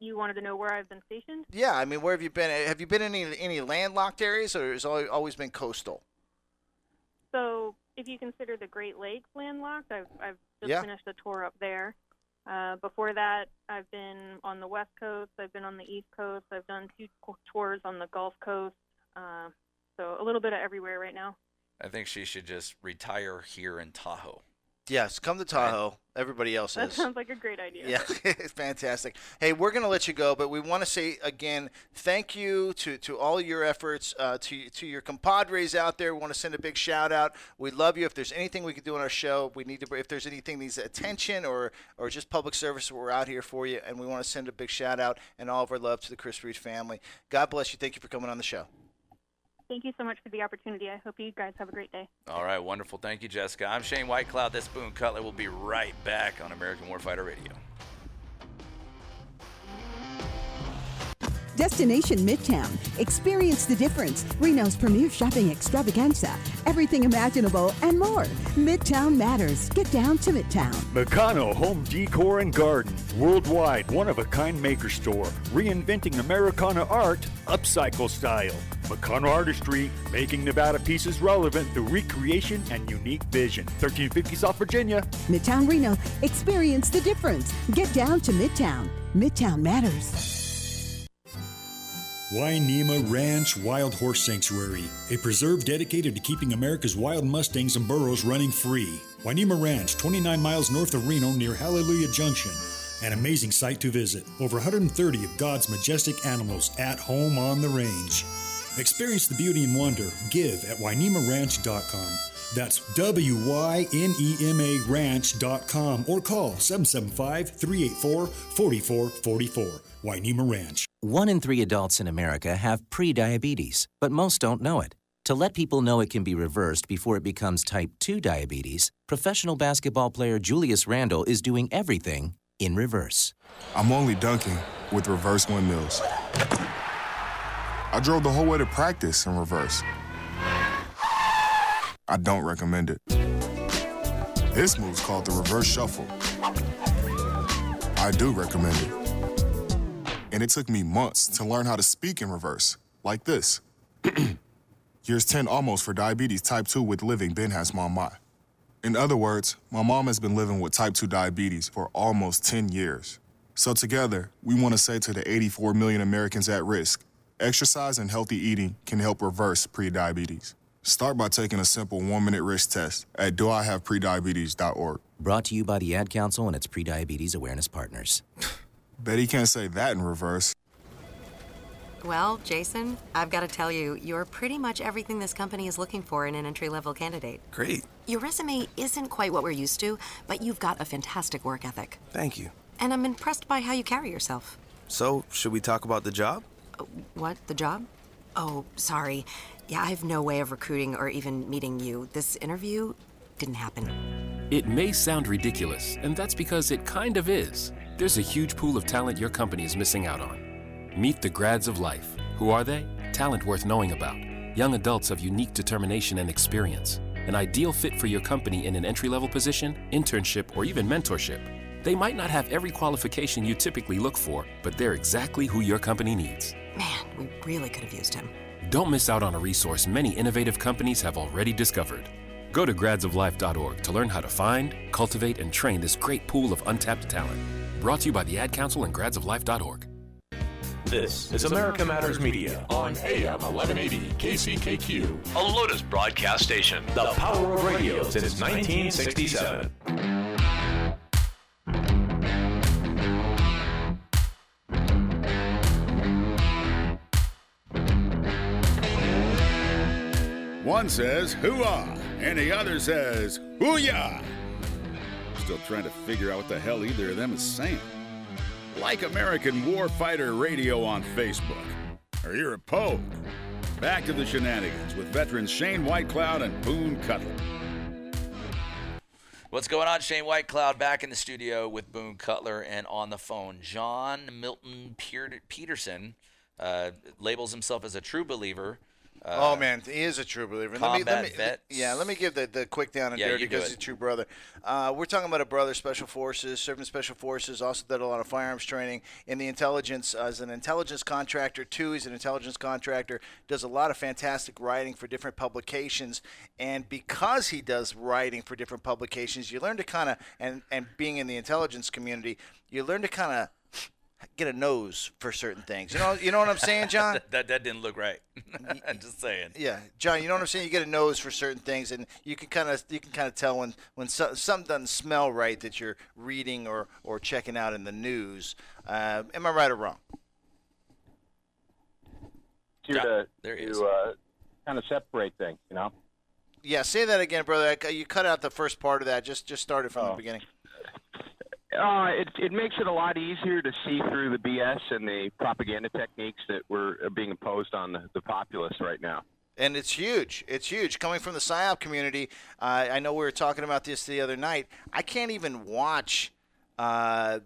you wanted to know where I've been stationed? Yeah, I mean, where have you been? Have you been in any any landlocked areas, or has always been coastal? So, if you consider the Great Lakes landlocked, I've I've just Yeah. finished a tour up there. Uh, before that, I've been on the West Coast. I've been on the East Coast. I've done two tours on the Gulf Coast. Uh, so a little bit of everywhere right now. I think she should just retire here in Tahoe. Yes, come to Tahoe. Everybody else That is. sounds like a great idea. Yeah, it's fantastic. Hey, we're going to let you go, but we want to say again, thank you to, to all your efforts, uh, to to your compadres out there. We want to send a big shout out. We love you. If there's anything we can do on our show, we need to. If there's anything needs attention or or just public service, we're out here for you, and we want to send a big shout out and all of our love to the Chris Reed family. God bless you. Thank you for coming on the show. Thank you so much for the opportunity. I hope you guys have a great day. All right, wonderful. Thank you, Jessica. I'm Shane Whitecloud. This Boone Cutler will be right back on American Warfighter Radio. Destination Midtown. Experience the difference. Reno's premier shopping extravaganza. Everything imaginable and more. Midtown matters. Get down to Midtown. Meccano Home Decor and Garden. Worldwide one of a kind maker store. Reinventing Americana art, upcycle style. Meccano Artistry, making Nevada pieces relevant through recreation and unique vision. 1350 South Virginia. Midtown Reno. Experience the difference. Get down to Midtown. Midtown matters. Wynema Ranch Wild Horse Sanctuary, a preserve dedicated to keeping America's wild mustangs and burros running free. Wynema Ranch, 29 miles north of Reno near Hallelujah Junction. An amazing site to visit. Over 130 of God's majestic animals at home on the range. Experience the beauty and wonder. Give at WyNemaRanch.com. That's W Y N E M A Ranch.com or call 775 384 4444. Wynema Ranch. One in three adults in America have prediabetes, but most don't know it. To let people know it can be reversed before it becomes type 2 diabetes, professional basketball player Julius Randle is doing everything in reverse. I'm only dunking with reverse windmills. I drove the whole way to practice in reverse. I don't recommend it. This move's called the reverse shuffle. I do recommend it. And it took me months to learn how to speak in reverse, like this. Years 10 almost for diabetes type 2 with living Ben has mom my. In other words, my mom has been living with type 2 diabetes for almost 10 years. So together, we want to say to the 84 million Americans at risk, exercise and healthy eating can help reverse prediabetes. Start by taking a simple one-minute risk test at doihaveprediabetes.org. Brought to you by the Ad Council and its prediabetes awareness partners. Bet he can't say that in reverse. Well, Jason, I've got to tell you, you're pretty much everything this company is looking for in an entry level candidate. Great. Your resume isn't quite what we're used to, but you've got a fantastic work ethic. Thank you. And I'm impressed by how you carry yourself. So, should we talk about the job? Uh, what? The job? Oh, sorry. Yeah, I have no way of recruiting or even meeting you. This interview didn't happen. It may sound ridiculous, and that's because it kind of is. There's a huge pool of talent your company is missing out on. Meet the grads of life. Who are they? Talent worth knowing about. Young adults of unique determination and experience. An ideal fit for your company in an entry level position, internship, or even mentorship. They might not have every qualification you typically look for, but they're exactly who your company needs. Man, we really could have used him. Don't miss out on a resource many innovative companies have already discovered. Go to gradsoflife.org to learn how to find, cultivate, and train this great pool of untapped talent. Brought to you by the Ad Council and gradsoflife.org. This is America Matters Media on AM 1180 KCKQ, a Lotus broadcast station. The power of radio since 1967. One says hooah, and the other says hooyah. Still trying to figure out what the hell either of them is saying. Like American Warfighter Radio on Facebook, or you're a pogue. Back to the shenanigans with veterans Shane Whitecloud and Boone Cutler. What's going on? Shane Whitecloud back in the studio with Boone Cutler and on the phone, John Milton Peter- Peterson uh, labels himself as a true believer. Uh, oh man, he is a true believer. Combat let me, let me, vet. Yeah, let me give the, the quick down and Yeah, dirty because he's a true brother. Uh, we're talking about a brother, special forces, served in special forces, also did a lot of firearms training in the intelligence uh, as an intelligence contractor too. He's an intelligence contractor, does a lot of fantastic writing for different publications, and because he does writing for different publications, you learn to kind of and and being in the intelligence community, you learn to kind of get a nose for certain things. You know, you know what I'm saying, John? that, that that didn't look right. I'm just saying. Yeah, John, you know what I'm saying. You get a nose for certain things, and you can kind of you can kind of tell when when so, something doesn't smell right that you're reading or or checking out in the news. Uh, am I right or wrong? here to, there to uh, kind of separate things, you know. Yeah, say that again, brother. I, you cut out the first part of that. Just just started from the Oh. beginning. Uh, it it makes it a lot easier to see through the BS and the propaganda techniques that were are being imposed on the, the populace right now. And it's huge. It's huge. Coming from the PSYOP community, uh, I know we were talking about this the other night. I can't even watch uh,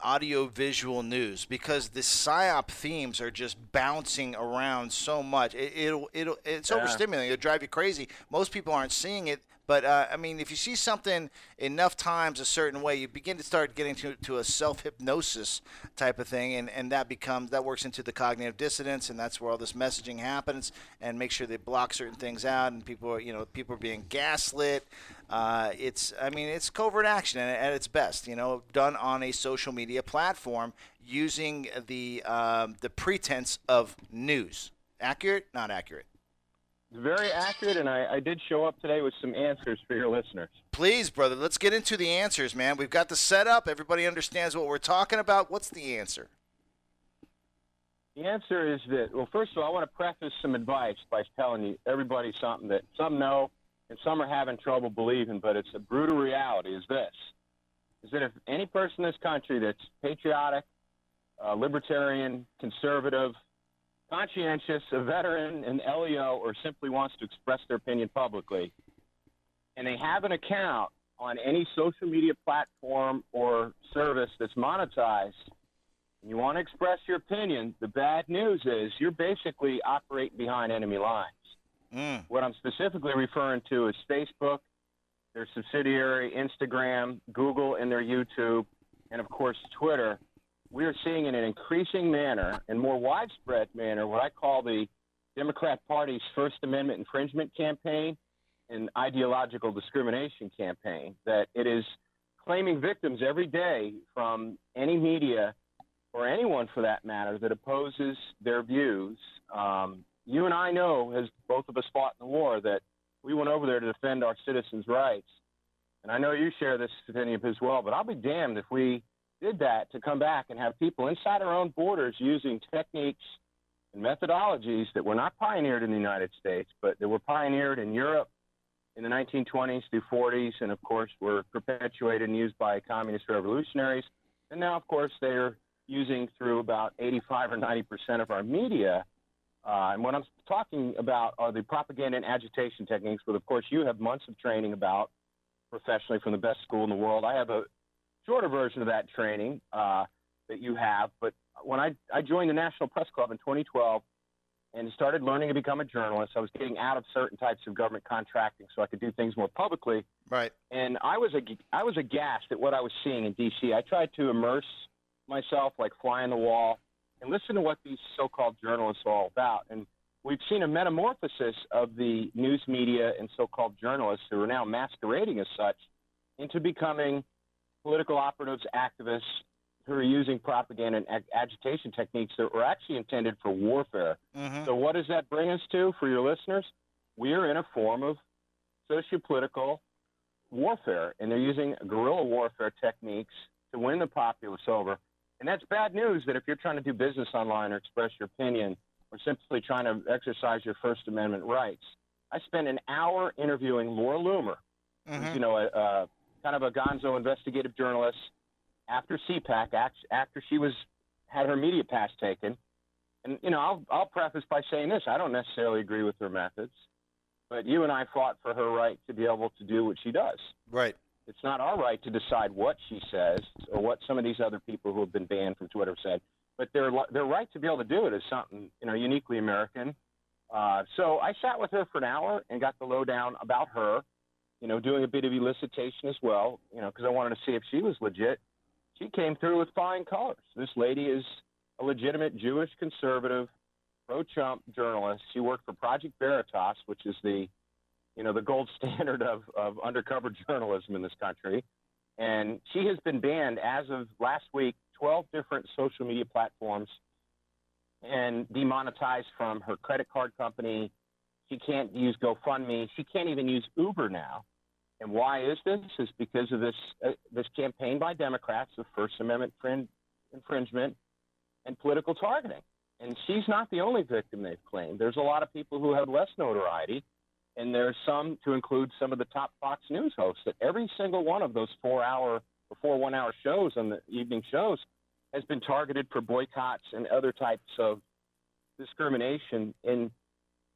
audio visual news because the PSYOP themes are just bouncing around so much. It, it'll, it'll, it's Yeah. overstimulating. It'll drive you crazy. Most people aren't seeing it. But uh, I mean, if you see something enough times a certain way, you begin to start getting to, to a self hypnosis type of thing, and, and that becomes that works into the cognitive dissonance, and that's where all this messaging happens. And make sure they block certain things out, and people are you know people are being gaslit. Uh, it's I mean it's covert action at, its best, you know, done on a social media platform using the um, the pretense of news. Accurate? Not accurate. Very accurate, and I, I did show up today with some answers for your listeners. Please, brother, let's get into the answers, man. We've got the setup. Everybody understands what we're talking about. What's the answer? The answer is that, well, first of all, I want to preface some advice by telling you everybody something that some know and some are having trouble believing, but it's a brutal reality is this, is that if any person in this country that's patriotic, uh, libertarian, conservative, conscientious, a veteran, an LEO, or simply wants to express their opinion publicly, and they have an account on any social media platform or service that's monetized, and you want to express your opinion, the bad news is you're basically operating behind enemy lines. Mm. What I'm specifically referring to is Facebook, their subsidiary, Instagram, Google, and their YouTube, and of course, Twitter. We are seeing in an increasing manner and more widespread manner what I call the Democrat Party's First Amendment infringement campaign and ideological discrimination campaign. That it is claiming victims every day from any media or anyone for that matter that opposes their views. Um, you and I know, as both of us fought in the war, that we went over there to defend our citizens' rights. And I know you share this opinion as well, but I'll be damned if we did that to come back and have people inside our own borders using techniques and methodologies that were not pioneered in the United States, but that were pioneered in Europe in the 1920s through 40s, and of course were perpetuated and used by communist revolutionaries. And now, of course, they're using through about 85 or 90 percent of our media. Uh, and what I'm talking about are the propaganda and agitation techniques, but of course you have months of training about professionally from the best school in the world. I have a shorter version of that training uh, that you have, but when I, I joined the National Press Club in 2012 and started learning to become a journalist, I was getting out of certain types of government contracting so I could do things more publicly. Right. And I was a, I was aghast at what I was seeing in D.C. I tried to immerse myself like fly on the wall and listen to what these so-called journalists are all about. And we've seen a metamorphosis of the news media and so-called journalists who are now masquerading as such into becoming political operatives, activists who are using propaganda and ag- agitation techniques that were actually intended for warfare. Mm-hmm. So, what does that bring us to for your listeners? We are in a form of sociopolitical warfare, and they're using guerrilla warfare techniques to win the populace over. And that's bad news that if you're trying to do business online or express your opinion or simply trying to exercise your First Amendment rights. I spent an hour interviewing Laura Loomer, who's, you know, a, a kind of a gonzo investigative journalist after CPAC, after she was had her media pass taken. And, you know, I'll, I'll preface by saying this I don't necessarily agree with her methods, but you and I fought for her right to be able to do what she does. Right. It's not our right to decide what she says or what some of these other people who have been banned from Twitter said, but their their right to be able to do it is something you know uniquely American. Uh, so I sat with her for an hour and got the lowdown about her, you know, doing a bit of elicitation as well, you know, because I wanted to see if she was legit. She came through with flying colors. This lady is a legitimate Jewish conservative, pro-Trump journalist. She worked for Project Veritas, which is the you know, the gold standard of, of undercover journalism in this country. And she has been banned as of last week, 12 different social media platforms and demonetized from her credit card company. She can't use GoFundMe. She can't even use Uber now. And why is this? Is because of this uh, this campaign by Democrats of First Amendment frin- infringement and political targeting. And she's not the only victim they've claimed. There's a lot of people who have less notoriety and there's some to include some of the top Fox News hosts that every single one of those four hour or four one hour shows on the evening shows has been targeted for boycotts and other types of discrimination. And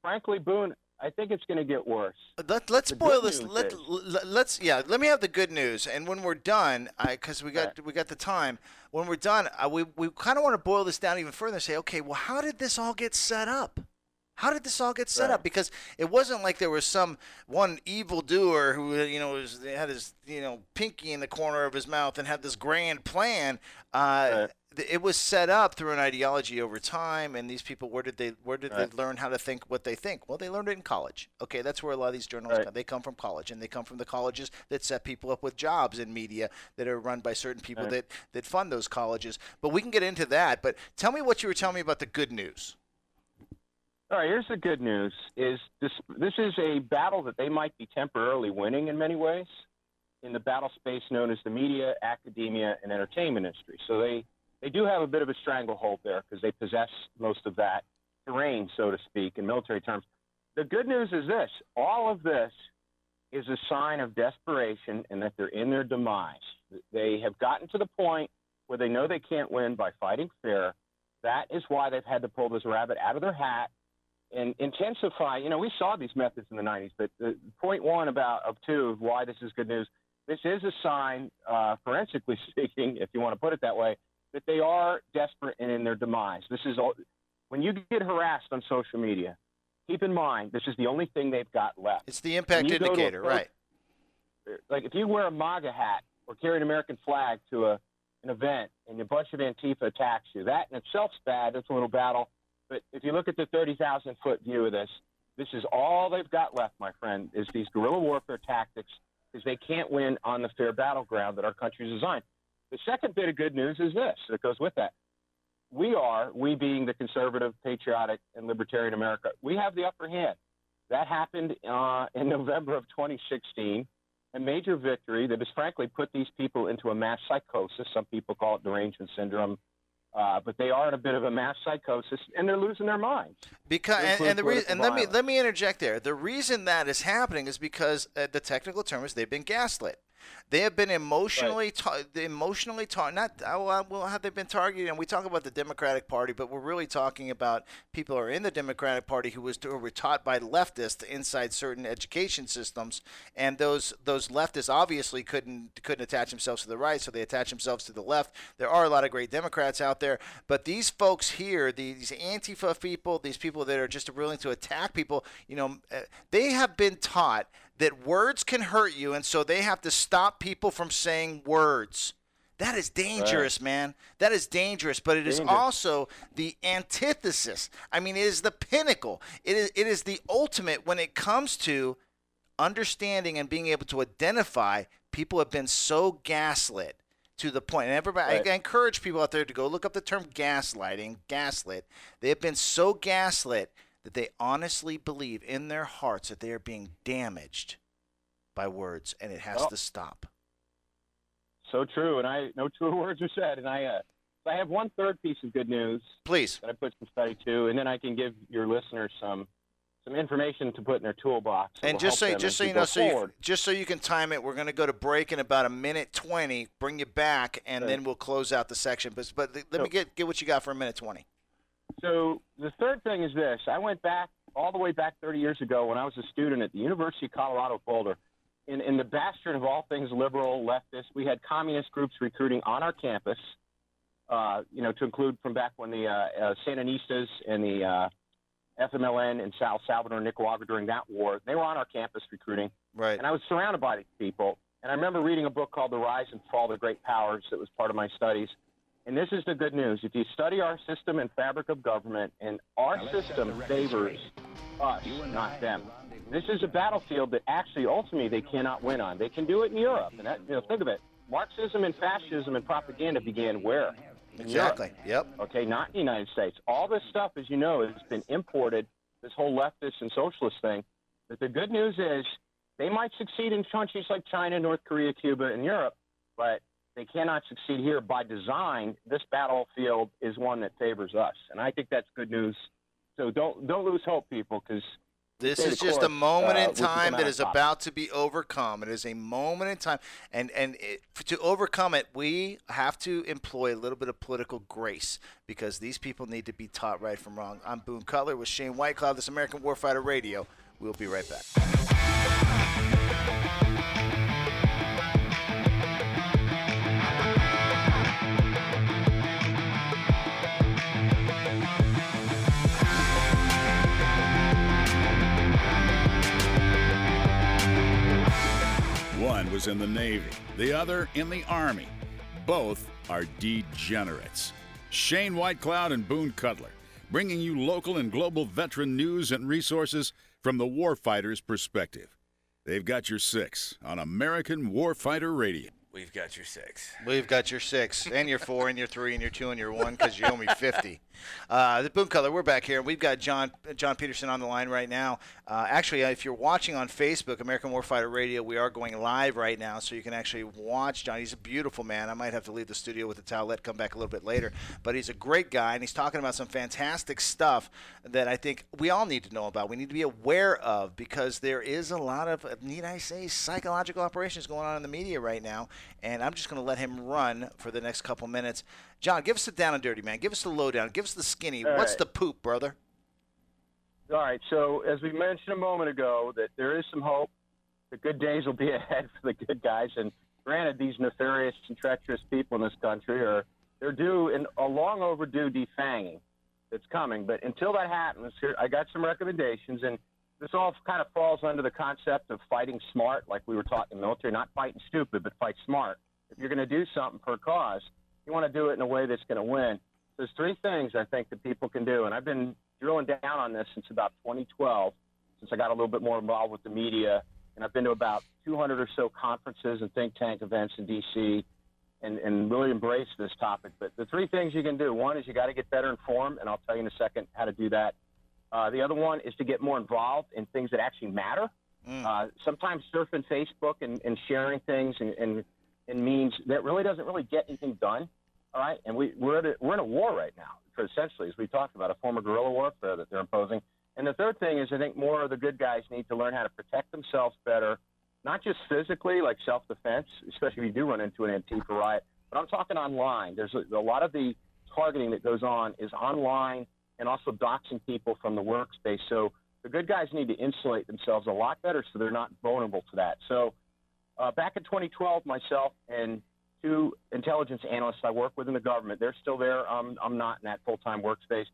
frankly, Boone, I think it's going to get worse. Let, let's The boil this. Let, let, let's yeah. Let me have the good news, and when we're done, because we got we got the time. When we're done, uh, we we kind of want to boil this down even further and say, okay, well, how did this all get set up? How did this all get set up? Because it wasn't like there was some one evil doer who you know was, had his you know pinky in the corner of his mouth and had this grand plan. Uh, th- It was set up through an ideology over time, and these people, where did they where did Right. they learn how to think what they think? Well, they learned it in college. Okay, that's where a lot of these journalists come. They come from college, and they come from the colleges that set people up with jobs in media that are run by certain people Right. that that fund those colleges. But we can get into that. But tell me what you were telling me about the good news. All right, here's the good news: is this this is a battle that they might be temporarily winning in many ways in the battle space known as the media, academia, and entertainment industry. So they they do have a bit of a stranglehold there because they possess most of that terrain, so to speak, in military terms. The good news is this: all of this is a sign of desperation and that they're in their demise. They have gotten to the point where they know they can't win by fighting fair. That is why they've had to pull this rabbit out of their hat and intensify. You know, we saw these methods in the 90s, but the point one about of two of why this is good news. This is a sign, uh, forensically speaking, if you want to put it that way, that they are desperate and in their demise. This is all, when you get harassed on social media. Keep in mind, this is the only thing they've got left. It's the impact When you go to a indicator, right? like if you wear a MAGA hat or carry an American flag to a an event and a bunch of Antifa attacks you, that in itself's bad. It's a little battle. But if you look at the 30,000 foot view of this, this is all they've got left, my friend, is these guerrilla warfare tactics because they can't win on the fair battleground that our country's designed. The second bit of good news is this that goes with that. We are, we being the conservative, patriotic, and libertarian America, we have the upper hand. That happened uh, in November of 2016 a major victory that has frankly put these people into a mass psychosis. Some people call it derangement syndrome. Uh, but they are in a bit of a mass psychosis, and they're losing their minds. Because and, and the reason, and let me let me interject there. The reason that is happening is because uh, the technical term is they've been gaslit. They have been emotionally ta- emotionally taught. Not uh, well, well, have they been targeted? And we talk about the Democratic Party, but we're really talking about people who are in the Democratic Party who was who were taught by leftists inside certain education systems, and those those leftists obviously couldn't couldn't attach themselves to the right, so they attach themselves to the left. There are a lot of great Democrats out there, but these folks here, these Antifa people, these people that are just willing to attack people, you know, uh, they have been taught that words can hurt you, and so they have to stop people from saying words. That is dangerous, man. That is dangerous, but it is Dangerous. also the antithesis. I mean, it is the pinnacle. It is it is the ultimate when it comes to understanding and being able to identify people have been so gaslit to the point. and everybody Right. I encourage people out there to go look up the term gaslighting gaslit they have been so gaslit that they honestly believe in their hearts that they are being damaged by words and it has Well, to stop So true, and I no truer words are said. And I, uh, I have one third piece of good news. Please. That I put some study to, and then I can give your listeners some some information to put in their toolbox. and just so just so you know so you, just so you can time it we're going to go to break in about a minute 20 bring you back and then we'll close out the section but but let me get get what you got for a minute 20 So the third thing is this: I went back all the way back 30 years ago when I was a student at the University of Colorado Boulder. In, in the bastion of all things liberal, leftist, we had communist groups recruiting on our campus. Uh, you know, to include from back when the uh, uh, Sandinistas and the uh, FMLN in South Salvador and Nicaragua during that war, they were on our campus recruiting. Right. And I was surrounded by these people. And I remember reading a book called The Rise and Fall of the Great Powers that was part of my studies. And this is the good news. If you study our system and fabric of government, and our system favors us, not them. This is a battlefield that actually, ultimately, they cannot win on. They can do it in Europe. And that, you know, think of it. Marxism and fascism and propaganda began where? In Exactly. Europe. Yep. Okay, not in the United States. All this stuff, as you know, has been imported, this whole leftist and socialist thing. But the good news is they might succeed in countries like China, North Korea, Cuba, and Europe, but they cannot succeed here by design. This battlefield is one that favors us, and I think that's good news. So don't don't lose hope, people, because This is just a moment uh, in time that is about to be overcome. It is a moment in time, and and it, to overcome it, we have to employ a little bit of political grace because these people need to be taught right from wrong. I'm Boone Cutler with Shane Whitecloud, this American Warfighter Radio. We'll be right back. In the Navy, the other in the Army. Both are degenerates. Shane Whitecloud and Boone Cutler, bringing you local and global veteran news and resources from the warfighter's perspective. They've got your six on American Warfighter Radio. We've got your six. We've got your six, and your four, and your three, and your two, and your one because you owe me fifty. Uh, the Boone Cutler, we're back here, and we've got John John Peterson on the line right now. Uh, actually, uh, if you're watching on Facebook, American Warfighter Radio, we are going live right now, so you can actually watch John. He's a beautiful man. I might have to leave the studio with the towelette, come back a little bit later, but he's a great guy, and he's talking about some fantastic stuff that I think we all need to know about. We need to be aware of because there is a lot of, uh, need I say, psychological operations going on in the media right now, and I'm just going to let him run for the next couple minutes. John, give us the down and dirty, man. Give us the lowdown. Give us the skinny. All What's right. the poop, brother? All right. So as we mentioned a moment ago, that there is some hope. The good days will be ahead for the good guys. And granted, these nefarious and treacherous people in this country are they're due in a long overdue defanging that's coming. But until that happens, here I got some recommendations, and this all kind of falls under the concept of fighting smart, like we were taught in the military, not fighting stupid, but fight smart. If you're going to do something for a cause, you want to do it in a way that's going to win. There's three things I think that people can do, and I've been drilling down on this since about 2012, since I got a little bit more involved with the media, and I've been to about 200 or so conferences and think tank events in D.C. And, and really embrace this topic. But the three things you can do: one is you got to get better informed, and I'll tell you in a second how to do that. Uh, the other one is to get more involved in things that actually matter. Uh, sometimes surfing Facebook and, and sharing things and, and, and means that really doesn't really get anything done. All right, and we we're at a, we're in a war right now. For essentially, as we talked about, a form of guerrilla warfare that they're imposing. And the third thing is, I think more of the good guys need to learn how to protect themselves better, not just physically, like self-defense, especially if you do run into an Antifa riot, but I'm talking online. There's a, a lot of the targeting that goes on is online and also doxing people from the workspace. So the good guys need to insulate themselves a lot better so they're not vulnerable to that. So uh, back in 2012, myself and two intelligence analysts I work with in the government, they're still there. Um, I'm not in that full-time workspace.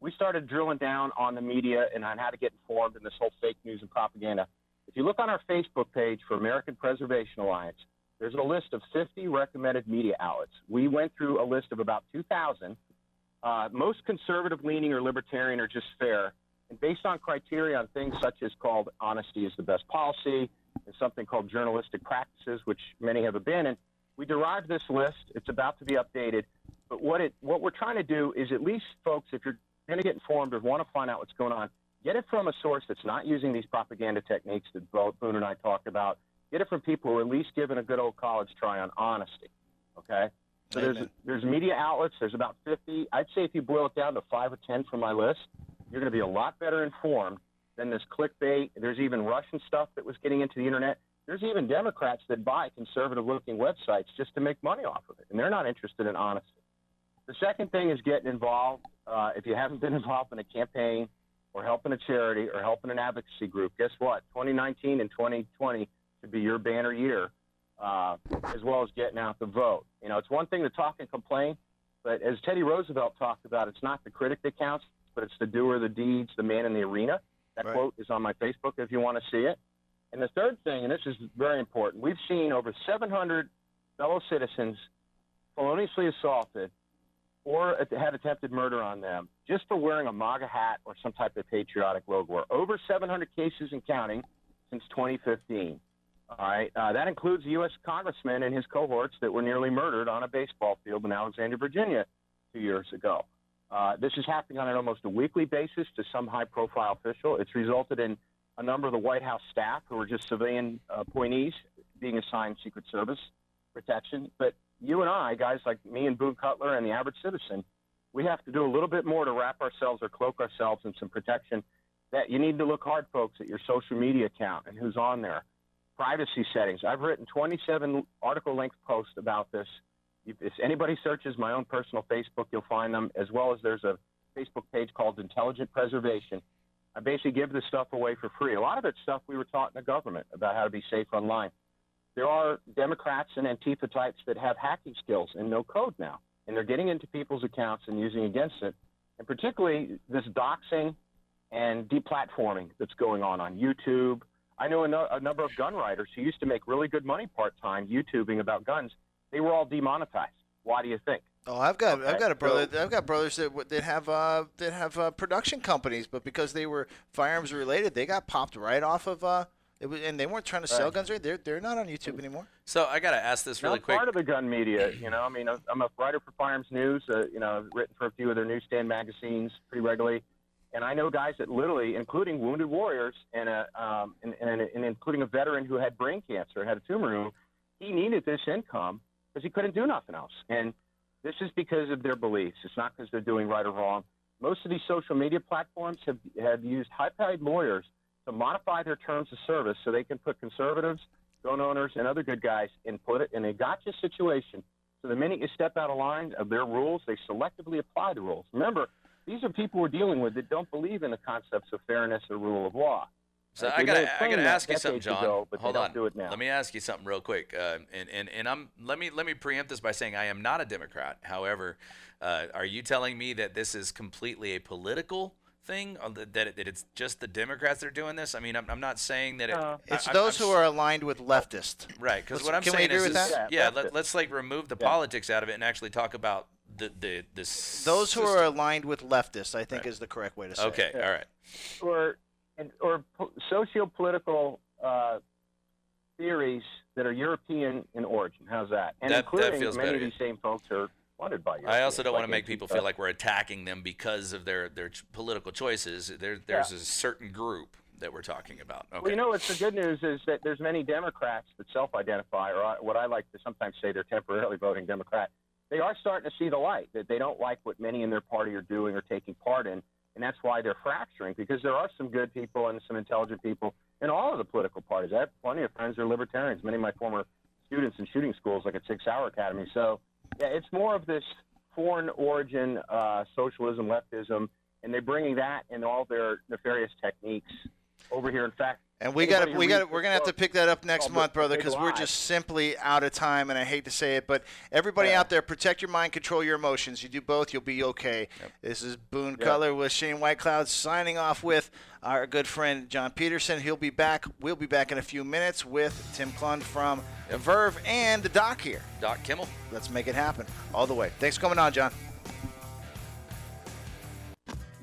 We started drilling down on the media and on how to get informed in this whole fake news and propaganda. If you look on our Facebook page for American Preservation Alliance, there's a list of 50 recommended media outlets. We went through a list of about 2,000. Uh, most conservative leaning or libertarian or just fair. And based on criteria on things such as called honesty is the best policy and something called journalistic practices, which many have abandoned, we derived this list. It's about to be updated. But what it what we're trying to do is at least, folks, if you're going to get informed or want to find out what's going on, get it from a source that's not using these propaganda techniques that both Boone and I talked about. Get it from people who are at least given a good old college try on honesty. Okay? So there's, there's media outlets. There's about 50. I'd say if you boil it down to five or 10 from my list, you're going to be a lot better informed than this clickbait. There's even Russian stuff that was getting into the internet. There's even Democrats that buy conservative looking websites just to make money off of it, and they're not interested in honesty. The second thing is getting involved. Uh, if you haven't been involved in a campaign or helping a charity or helping an advocacy group, guess what? 2019 and 2020 should be your banner year, uh, as well as getting out the vote. You know, it's one thing to talk and complain, but as Teddy Roosevelt talked about, it's not the critic that counts, but it's the doer of the deeds, the man in the arena. That Right. quote is on my Facebook if you want to see it. And the third thing, and this is very important, we've seen over 700 fellow citizens feloniously assaulted or had attempted murder on them just for wearing a MAGA hat or some type of patriotic logo. Over 700 cases and counting since 2015. All right, uh, that includes U.S. congressman and his cohorts that were nearly murdered on a baseball field in Alexandria, Virginia, two years ago. Uh, this is happening on an almost a weekly basis to some high-profile official. It's resulted in a number of the White House staff who are just civilian uh, appointees being assigned Secret Service protection. But you and I, guys like me and Boone Cutler and the average citizen, we have to do a little bit more to wrap ourselves or cloak ourselves in some protection. That you need to look hard, folks, at your social media account and who's on there. Privacy settings. I've written 27 article length posts about this. If anybody searches my own personal Facebook, you'll find them, as well as there's a Facebook page called Intelligent Preservation. I basically give this stuff away for free. A lot of it's stuff we were taught in the government about how to be safe online. There are Democrats and Antifa types that have hacking skills and know code now, and they're getting into people's accounts and using against it. And particularly this doxing and deplatforming that's going on on YouTube. I know a, no- a number of gun writers who used to make really good money part time YouTubing about guns. They were all demonetized. Why do you think? Oh, I've got I've got a brother. I've got brothers that that have uh, that have uh, production companies, but because they were firearms related, they got popped right off of. Uh, was, and they weren't trying to sell Right. guns. Right? They're they're not on YouTube anymore. So I got to ask this really I'm quick. part of the gun media. You know, I mean, I'm a writer for Firearms News. Uh, you know, I've written for a few of their newsstand magazines pretty regularly, and I know guys that literally, including wounded warriors, and a um, and, and, and including a veteran who had brain cancer, had a tumor room. He needed this income because he couldn't do nothing else, and this is because of their beliefs. It's not because they're doing right or wrong. Most of these social media platforms have have used high-paid lawyers to modify their terms of service so they can put conservatives, gun owners, and other good guys in put it in a gotcha situation. So the minute you step out of line of their rules, they selectively apply the rules. Remember, these are people we're dealing with that don't believe in the concepts of fairness or rule of law. So I gotta, I gotta ask you something, John. ago, but Hold on. don't do it now. Let me ask you something real quick. Uh, and, and, and I'm let me let me preempt this by saying I am not a Democrat. However, uh, are you telling me that this is completely a political thing, that, that, it, that it's just the Democrats that are doing this? I mean, I'm, I'm not saying that it, It's I- those I'm who are aligned with leftists. Right, because what I'm can we saying agree is, with is- that? yeah, let, let's like remove the politics out of it and actually talk about the the the Those who system. are aligned with leftists, I think, is the correct way to say. Okay, it. Okay, all right. or and, or po- socio-political uh, theories that are European in origin. How's that? And That- that including feels many better. of these same folks are by you. I also don't want to make people feel like we're attacking them because of their their ch- political choices. There, there's Yeah. a certain group that we're talking about. Okay. Well, you know what's the good news is that there's many Democrats that self-identify, or what I like to sometimes say they're temporarily voting Democrat, they are starting to see the light that they don't like what many in their party are doing or taking part in, and that's why they're fracturing because there are some good people and some intelligent people in all of the political parties. I have plenty of friends who are libertarians. Many of my former students in shooting schools, like at SIG Sauer Academy. So, yeah, it's more of this foreign origin uh, socialism, leftism, and they're bringing that and all their nefarious techniques over here. In fact, And we got we got we're gonna have to pick that up next month, brother, because we're just simply out of time, and I hate to say it, but everybody out there, protect your mind, control your emotions. You do both, you'll be okay. This is Boone Yep. Cutler with Shane Whitecloud signing off with our good friend John Peterson. He'll be back. We'll be back in a few minutes with Tim Klund from Verve and the Doc here. Doc Kimmel. Let's make it happen all the way. Thanks for coming on, John.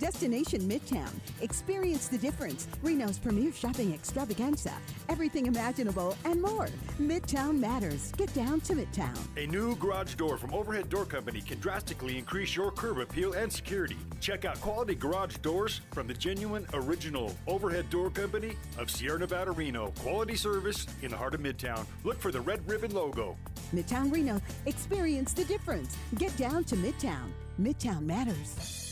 Destination Midtown. Experience the difference. Reno's premier shopping extravaganza. Everything imaginable and more. Midtown matters. Get down to Midtown. A new garage door from Overhead Door Company can drastically increase your curb appeal and security. Check out quality garage doors from the genuine original Overhead Door Company of Sierra Nevada, Reno. Quality service in the heart of Midtown. Look for the red ribbon logo. Midtown Reno. Experience the difference. Get down to Midtown. Midtown matters.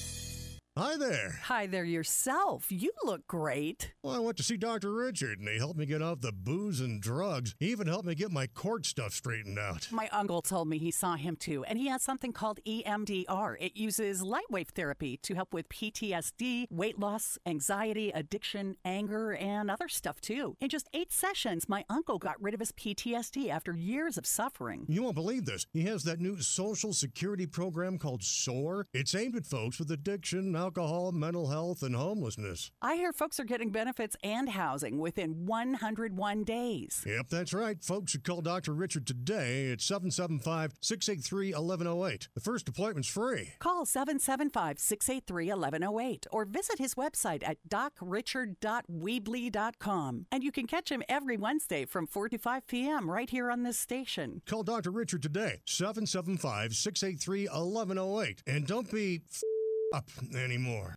Hi there. Hi there yourself. You look great. Well, I went to see Dr. Richard, and he helped me get off the booze and drugs. He even helped me get my court stuff straightened out. My uncle told me he saw him too, and he has something called EMDR. It uses light wave therapy to help with PTSD, weight loss, anxiety, addiction, anger, and other stuff too. In just eight sessions, my uncle got rid of his PTSD after years of suffering. You won't believe this. He has that new social security program called SOAR. It's aimed at folks with addiction, alcohol, mental health, and homelessness. I hear folks are getting benefits and housing within 101 days. Yep, that's right. Folks should call Dr. Richard today at 775 683 1108. The first appointment's free. Call 775 683 1108 or visit his website at docrichard.weebly.com. And you can catch him every Wednesday from 4 to 5 p.m. right here on this station. Call Dr. Richard today, 775 683 1108. And don't be f- up anymore.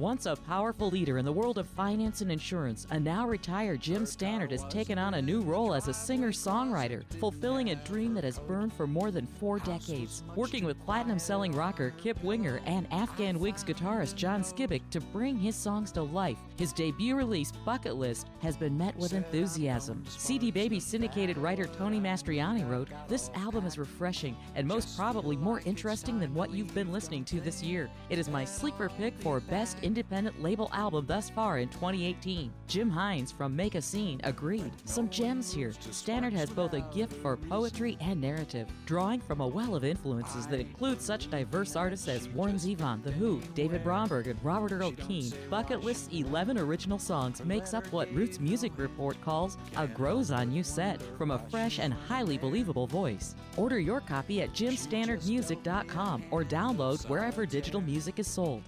Once a powerful leader in the world of finance and insurance, a now retired Jim Stannard has taken on a new role as a singer songwriter, fulfilling a dream that has burned for more than four decades. Working with platinum selling rocker Kip Winger and Afghan Whigs guitarist John Skibic to bring his songs to life, his debut release, Bucket List, has been met with enthusiasm. CD Baby syndicated writer Tony Mastriani wrote, This album is refreshing and most probably more interesting than what you've been listening to this year. It is my sleeper pick for Best Independent Label Album thus far in 2018. Jim Hines from Make a Scene agreed. Some gems here. Stannard has both a gift for poetry and narrative, drawing from a well of influences that include such diverse artists as Warren Zevon, The Who, David Bromberg, and Robert Earl Keen. Bucket List's 11 original songs makes up what Roots Music Report calls a grows on you set from a fresh and highly believable voice. Order your copy at jimstannardmusic.com or download wherever digital music is sold.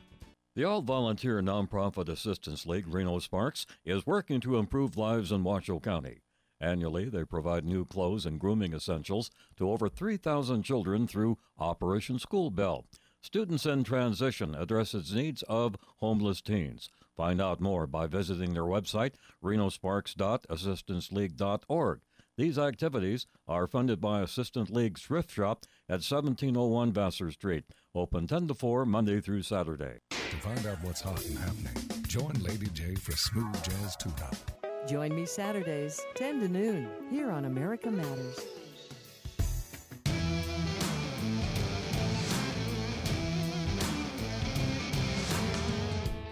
The all volunteer nonprofit Assistance League Reno Sparks is working to improve lives in Washoe County. Annually, they provide new clothes and grooming essentials to over 3,000 children through Operation School Bell. Students in Transition addresses needs of homeless teens. Find out more by visiting their website, renosparks.assistanceleague.org. These activities are funded by Assistance League's thrift shop at 1701 Vassar Street, open 10 to 4 Monday through Saturday. To find out what's hot and happening, join Lady J for Smooth Jazz Tune Up. Join me Saturdays, 10 to noon, here on America Matters.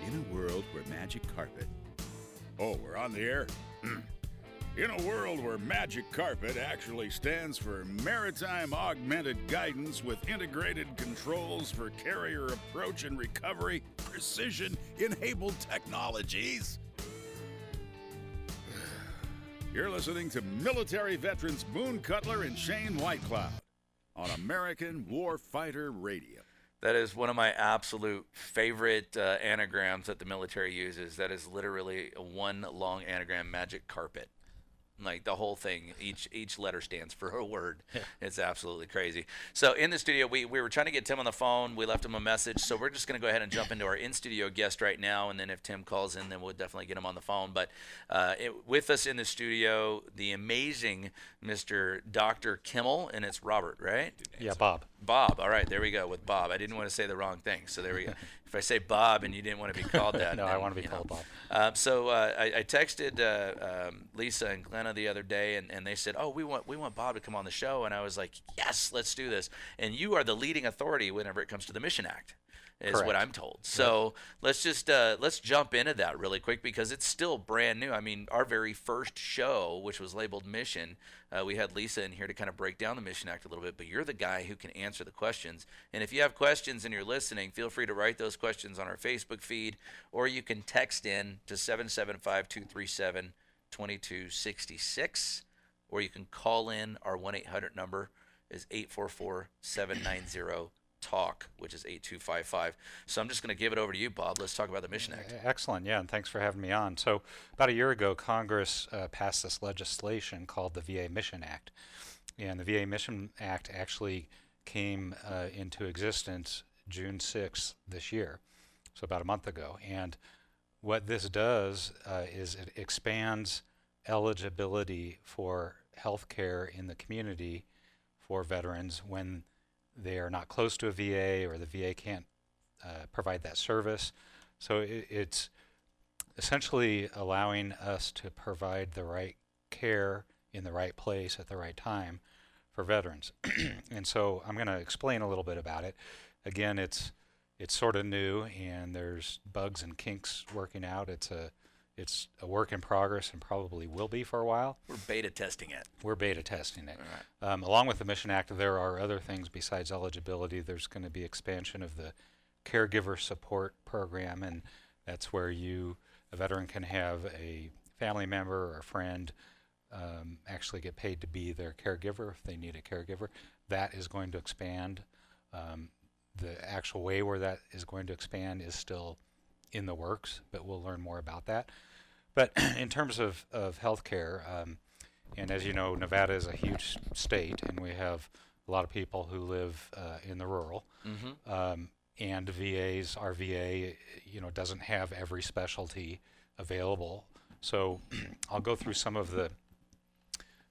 In a world where magic carpet. Oh, we're on the air? Mm. In a world where Magic Carpet actually stands for Maritime Augmented Guidance with integrated controls for carrier approach and recovery, precision enabled technologies. You're listening to military veterans Boone Cutler and Shane Whitecloud on American Warfighter Radio. That is one of my absolute favorite uh, anagrams that the military uses. That is literally one long anagram, magic carpet. Like the whole thing, each each letter stands for a word. It's absolutely crazy. So in the studio, we, we were trying to get Tim on the phone. We left him a message. So we're just going to go ahead and jump into our in studio guest right now. And then if Tim calls in, then we'll definitely get him on the phone. But uh, it, with us in the studio, the amazing Mr. Dr. Kimmel, and it's Robert, right? Yeah, Bob. Bob. All right, there we go with Bob. I didn't want to say the wrong thing. So there we go. if I say Bob and you didn't want to be called that, No, I wanna be called know. Bob. Um, so uh, I, I texted uh, um, Lisa and Glenna the other day, and, and they said, "Oh, we want we want Bob to come on the show," and I was like, "Yes, let's do this." And you are the leading authority whenever it comes to the Mission Act, is what I'm told. So let's just uh, let's jump into that really quick because it's still brand new. I mean, our very first show, which was labeled Mission, uh, we had Lisa in here to kind of break down the Mission Act a little bit. But you're the guy who can answer the questions. And if you have questions and you're listening, feel free to write those questions on our Facebook feed, or you can text in to 775 237 2266, or you can call in. Our 1 800 number is 844 790 TALK, which is 8255. So I'm just going to give it over to you, Bob. Let's talk about the Mission Act. Excellent, yeah, and thanks for having me on. So, about a year ago, Congress uh, passed this legislation called the VA Mission Act. And the VA Mission Act actually came uh, into existence June 6th this year, so about a month ago. And what this does uh, is it expands eligibility for health care in the community for veterans when they are not close to a VA or the VA can't uh, provide that service. So it, it's essentially allowing us to provide the right care in the right place at the right time for veterans. and so I'm going to explain a little bit about it. Again, it's it's sort of new and there's bugs and kinks working out. It's a it's a work in progress and probably will be for a while. We're beta testing it. We're beta testing it. Um, along with the Mission Act, there are other things besides eligibility. There's going to be expansion of the caregiver support program, and that's where you, a veteran, can have a family member or a friend um, actually get paid to be their caregiver if they need a caregiver. That is going to expand. Um, the actual way where that is going to expand is still in the works, but we'll learn more about that. But in terms of, of healthcare, um, and as you know, Nevada is a huge state, and we have a lot of people who live uh, in the rural. Mhm. Um, and VAs, our VA, you know, doesn't have every specialty available. So I'll go through some of the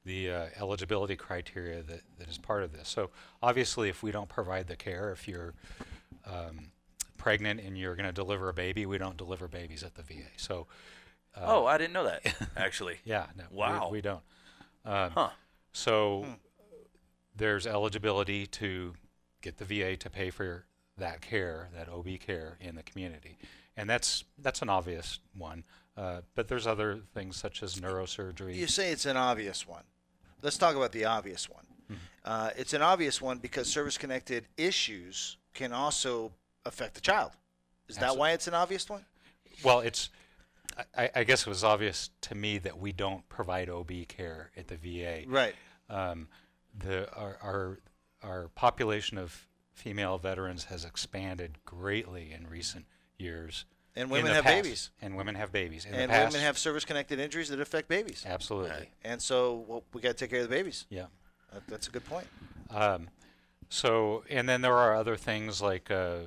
the uh, eligibility criteria that, that is part of this. So obviously, if we don't provide the care, if you're um, pregnant and you're going to deliver a baby, we don't deliver babies at the VA. So uh, oh, I didn't know that, actually. yeah, no, we- Wow. we, don't. Um, Huh. So there's eligibility to get the VA to pay for that care, that OB care in the community, and that's that's an obvious one. Uh, but there's other things such as neurosurgery. You say it's an obvious one. Let's talk about the obvious one. Uh, it's an obvious one because service-connected issues can also affect the child. Is that why it's an obvious one? Well, it's. I, I guess it was obvious to me that we don't provide OB care at the VA. Right. Um, the our, our our population of female veterans has expanded greatly in recent years. And women have past- babies. And women have babies. In and women have service-connected injuries that affect babies. Absolutely. And so well, we got to take care of the babies. Yeah. That, that's a good point. Um, so, and then there are other things like, uh,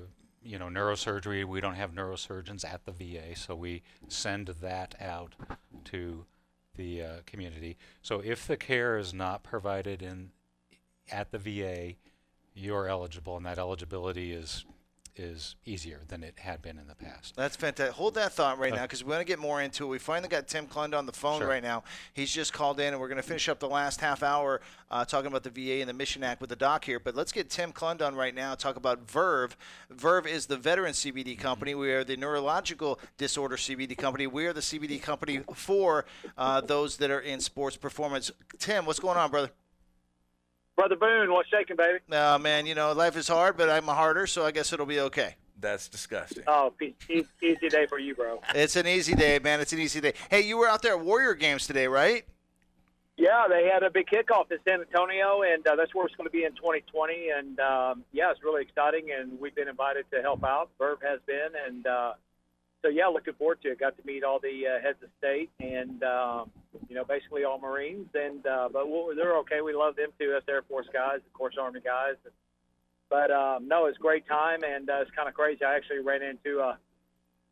you know, neurosurgery. We don't have neurosurgeons at the VA, so we send that out to the uh, community. So, if the care is not provided in at the VA, you're eligible, and that eligibility is is easier than it had been in the past. That's fantastic. Hold that thought right Uh, now because we want to get more into it. We finally got Tim Klund on the phone Sure. right now. He's just called in, and we're going to finish up the last half hour uh, talking about the VA and the Mission Act with the doc here. But let's get Tim Klund on right now. Talk about Verve. Verve is the veteran CBD company. We are the neurological disorder CBD company. We are the CBD company for uh, those that are in sports performance. Tim, what's going on, brother? Brother Boone, what's shaking, baby? Uh, man, you know life is hard, but I'm a harder, so I guess it'll be okay. That's disgusting. Oh, easy day for you, bro. It's an easy day, man. It's an easy day. Hey, you were out there at Warrior Games today, right? Yeah, they had a big kickoff in San Antonio, and uh, that's where it's going to be in 2020. And um, yeah, it's really exciting, and we've been invited to help out. Verve has been, and uh, so yeah, looking forward to it. Got to meet all the uh, heads of state, and um, you know, basically all Marines, and uh, but we'll, they're okay. We love them too. Us Air Force guys, of course, Army guys. But um, no, it's great time, and uh, it's kind of crazy. I actually ran into a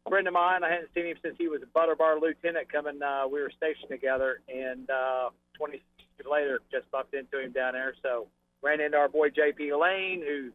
friend of mine. I hadn't seen him since he was a butter bar lieutenant. Coming, uh, we were stationed together, and uh, 20 years later, just bumped into him down there. So ran into our boy JP Lane, who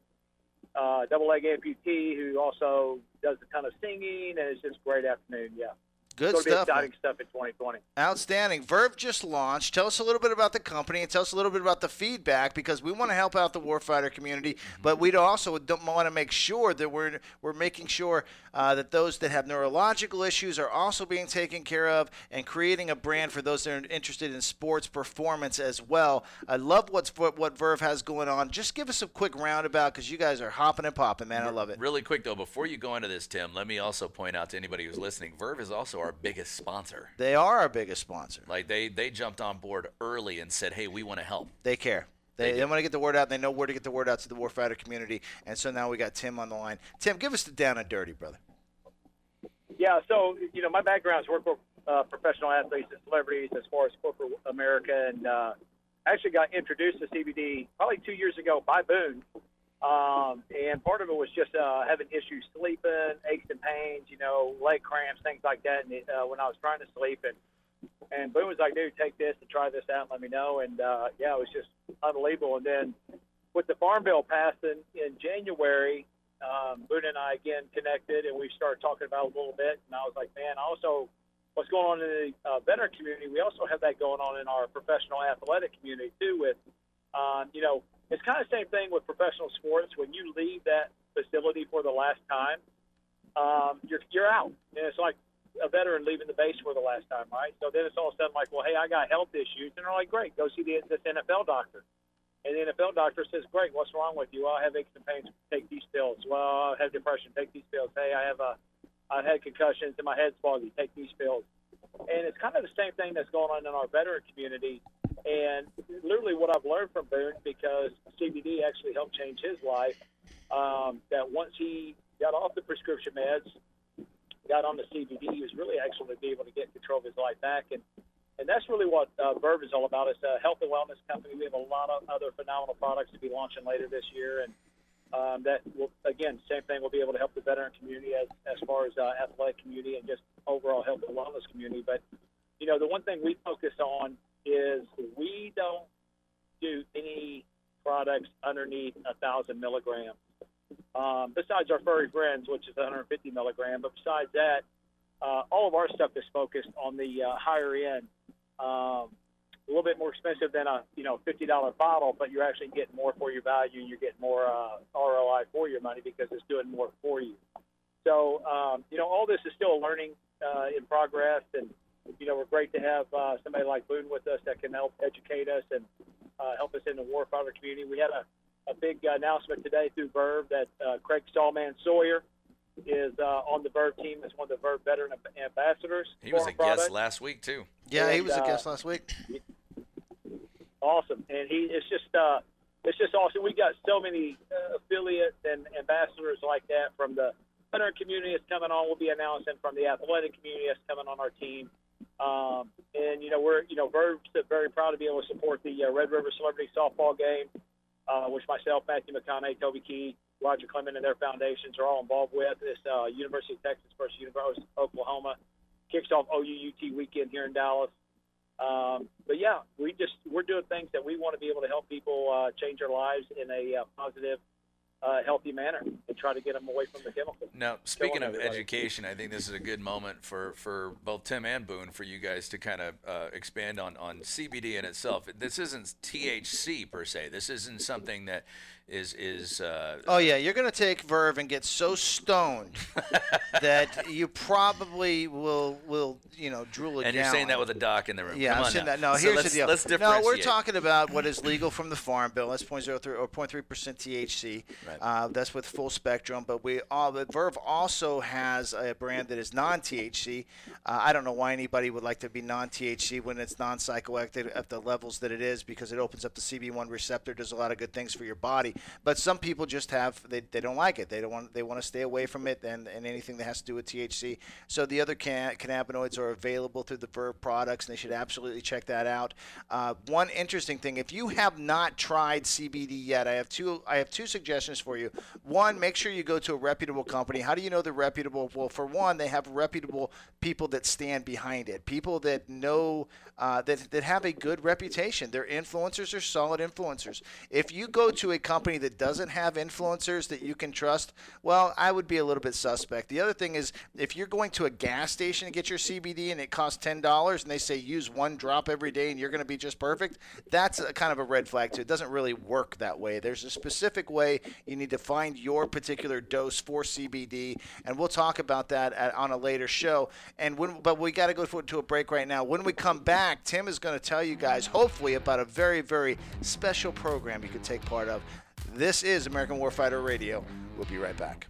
uh, double leg amputee, who also does a ton of singing, and it's just a great afternoon. Yeah. Good it's stuff. Exciting stuff in 2020. Outstanding. Verve just launched. Tell us a little bit about the company and tell us a little bit about the feedback because we want to help out the warfighter community, but we also want to make sure that we're we're making sure uh, that those that have neurological issues are also being taken care of and creating a brand for those that are interested in sports performance as well. I love what's what, what Verve has going on. Just give us a quick roundabout because you guys are hopping and popping, man. I love it. Really quick though, before you go into this, Tim, let me also point out to anybody who's listening, Verve is also our biggest sponsor. They are our biggest sponsor. Like they they jumped on board early and said, "Hey, we want to help." They care. They, they, want to get the word out. They know where to get the word out to the warfighter community. And so now we got Tim on the line. Tim, give us the down and dirty, brother. Yeah, so you know, my background is work with uh, professional athletes and celebrities as far as corporate America, and uh, I actually got introduced to CBD probably two years ago by Boone. Um, and part of it was just uh, having issues sleeping, aches and pains, you know, leg cramps, things like that. And uh, when I was trying to sleep, and and Boone was like, "Dude, take this and try this out, and let me know." And uh, yeah, it was just unbelievable. And then with the Farm Bill passing in January, um, Boone and I again connected, and we started talking about it a little bit. And I was like, "Man, also." What's going on in the uh, veteran community? We also have that going on in our professional athletic community too. With, um, you know, it's kind of the same thing with professional sports. When you leave that facility for the last time, um, you're you're out. And it's like a veteran leaving the base for the last time, right? So then it's all of a sudden like, well, hey, I got health issues, and they're like, great, go see the, this NFL doctor. And the NFL doctor says, great, what's wrong with you? Well, I have aches and pains. Take these pills. Well, I have depression. Take these pills. Hey, I have a, I've had concussions and my head's foggy. Take these pills. And it's kind of the same thing that's going on in our veteran community. And literally, what I've learned from Boone, because CBD actually helped change his life, um, that once he got off the prescription meds, got on the CBD, he was really actually be able to get control of his life back. And and that's really what uh, Verve is all about. It's a health and wellness company. We have a lot of other phenomenal products to be launching later this year, and um, that will again, same thing. We'll be able to help the veteran community as as far as uh, athletic community and just overall health and wellness community. But you know, the one thing we focus on is we don't do any products underneath a thousand milligrams. Um, besides our furry friends, which is 150 milligram, but besides that, uh, all of our stuff is focused on the uh, higher end. Um, a little bit more expensive than a you know fifty dollar bottle, but you're actually getting more for your value. You're getting more uh, ROI for your money because it's doing more for you. So um, you know all this is still learning uh, in progress, and you know we're great to have uh, somebody like Boone with us that can help educate us and uh, help us in the warfighter community. We had a, a big announcement today through Verve that uh, Craig Stallman Sawyer is uh, on the Verve team as one of the Verve veteran ambassadors. He was a product. guest last week too. Yeah, he And, was a uh, guest last week. awesome, and he it's just uh, it's just awesome. We got so many uh, affiliates and ambassadors like that from the hunter community that's coming on. We'll be announcing from the athletic community that's coming on our team. Um, and you know we're you know very very proud to be able to support the uh, Red River Celebrity Softball game, uh, which myself, Matthew McConaughey, Toby Keith, Roger Clemens, and their foundations are all involved with. This uh, University of Texas versus University of Oklahoma kicks off OUUT weekend here in Dallas. Um, but yeah, we just we're doing things that we want to be able to help people uh, change their lives in a uh, positive, uh, healthy manner and try to get them away from the chemicals. Now, speaking of everybody. education, I think this is a good moment for, for both Tim and Boone for you guys to kind of uh, expand on, on CBD in itself. This isn't THC per se. This isn't something that is is. Uh, Oh yeah, you're gonna take Verve and get so stoned that you probably will will you know drool it and you're saying that with a doc in the room. Yeah, Come I'm saying now. that. No, So here's let's, the deal. Let's differentiate. no, we're talking about what is legal from the farm bill. That's 0.03 or 0.3 percent THC. Right. Uh, that's with full spectrum. But we all, but Verve also has a brand that is non-THC. Uh, I don't know why anybody would like to be non-THC when it's non-psychoactive at the levels that it is, because it opens up the CB1 receptor, does a lot of good things for your body. But some people just have they, they don't like it. They don't want they want to stay away from it and, and anything that has to do with THC. So the other can, cannabinoids are available through the Verve products, and they should absolutely check that out. Uh, one interesting thing: if you have not tried CBD yet, I have two I have two suggestions for you. One, make sure you go to a reputable company. How do you know they're reputable? Well, for one, they have reputable people that stand behind it, people that know uh, that that have a good reputation. Their influencers are solid influencers. If you go to a company that doesn't have influencers that you can trust, well, I would be a little bit suspect. The other thing is, if you're going to a gas station to get your CBD and it costs ten dollars, and they say use one drop every day and you're going to be just perfect, that's a kind of a red flag too. It doesn't really work that way. There's a specific way you need to find your particular dose for CBD, and we'll talk about that at, on a later show. And when, but we got to go to a break right now. When we come back, Tim is going to tell you guys, hopefully, about a very, very special program you can take part of. This is American Warfighter Radio. We'll be right back.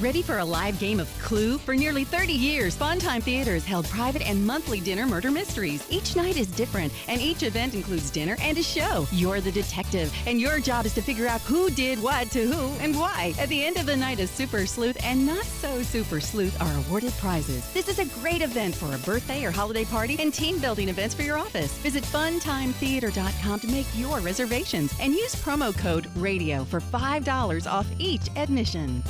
Ready for a live game of Clue? For nearly 30 years, Funtime Theaters held private and monthly dinner murder mysteries. Each night is different, and each event includes dinner and a show. You're the detective, and your job is to figure out who did what to who and why. At the end of the night, a super sleuth and not so super sleuth are awarded prizes. This is a great event for a birthday or holiday party and team building events for your office. Visit funtimetheater.com to make your reservations and use promo code RADIO for $5 off each admission.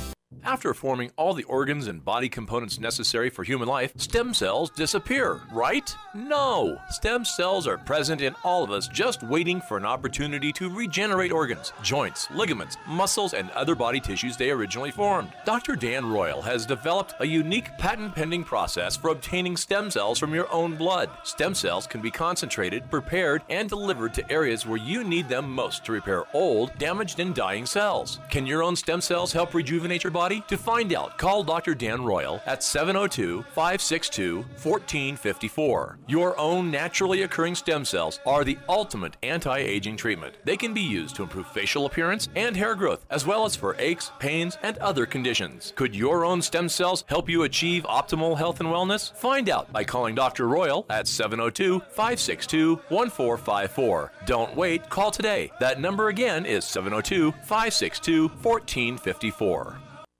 After forming all the organs and body components necessary for human life, stem cells disappear, right? No! Stem cells are present in all of us, just waiting for an opportunity to regenerate organs, joints, ligaments, muscles, and other body tissues they originally formed. Dr. Dan Royal has developed a unique patent pending process for obtaining stem cells from your own blood. Stem cells can be concentrated, prepared, and delivered to areas where you need them most to repair old, damaged, and dying cells. Can your own stem cells help rejuvenate your body? To find out, call Dr. Dan Royal at 702 562 1454. Your own naturally occurring stem cells are the ultimate anti aging treatment. They can be used to improve facial appearance and hair growth, as well as for aches, pains, and other conditions. Could your own stem cells help you achieve optimal health and wellness? Find out by calling Dr. Royal at 702 562 1454. Don't wait, call today. That number again is 702 562 1454.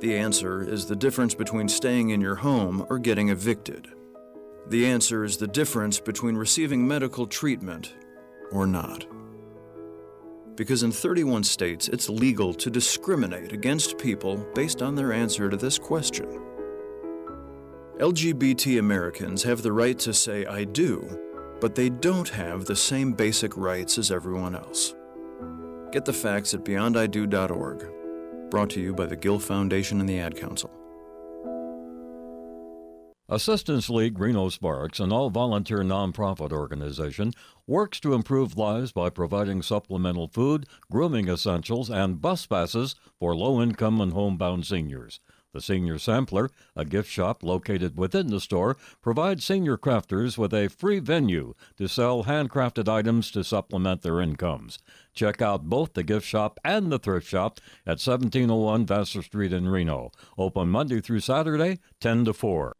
The answer is the difference between staying in your home or getting evicted. The answer is the difference between receiving medical treatment or not. Because in 31 states, it's legal to discriminate against people based on their answer to this question. LGBT Americans have the right to say, I do, but they don't have the same basic rights as everyone else. Get the facts at beyondido.org. Brought to you by the Gill Foundation and the Ad Council. Assistance League Reno Sparks, an all volunteer nonprofit organization, works to improve lives by providing supplemental food, grooming essentials, and bus passes for low income and homebound seniors. The Senior Sampler, a gift shop located within the store, provides senior crafters with a free venue to sell handcrafted items to supplement their incomes. Check out both the gift shop and the thrift shop at 1701 Vassar Street in Reno. Open Monday through Saturday, 10 to 4.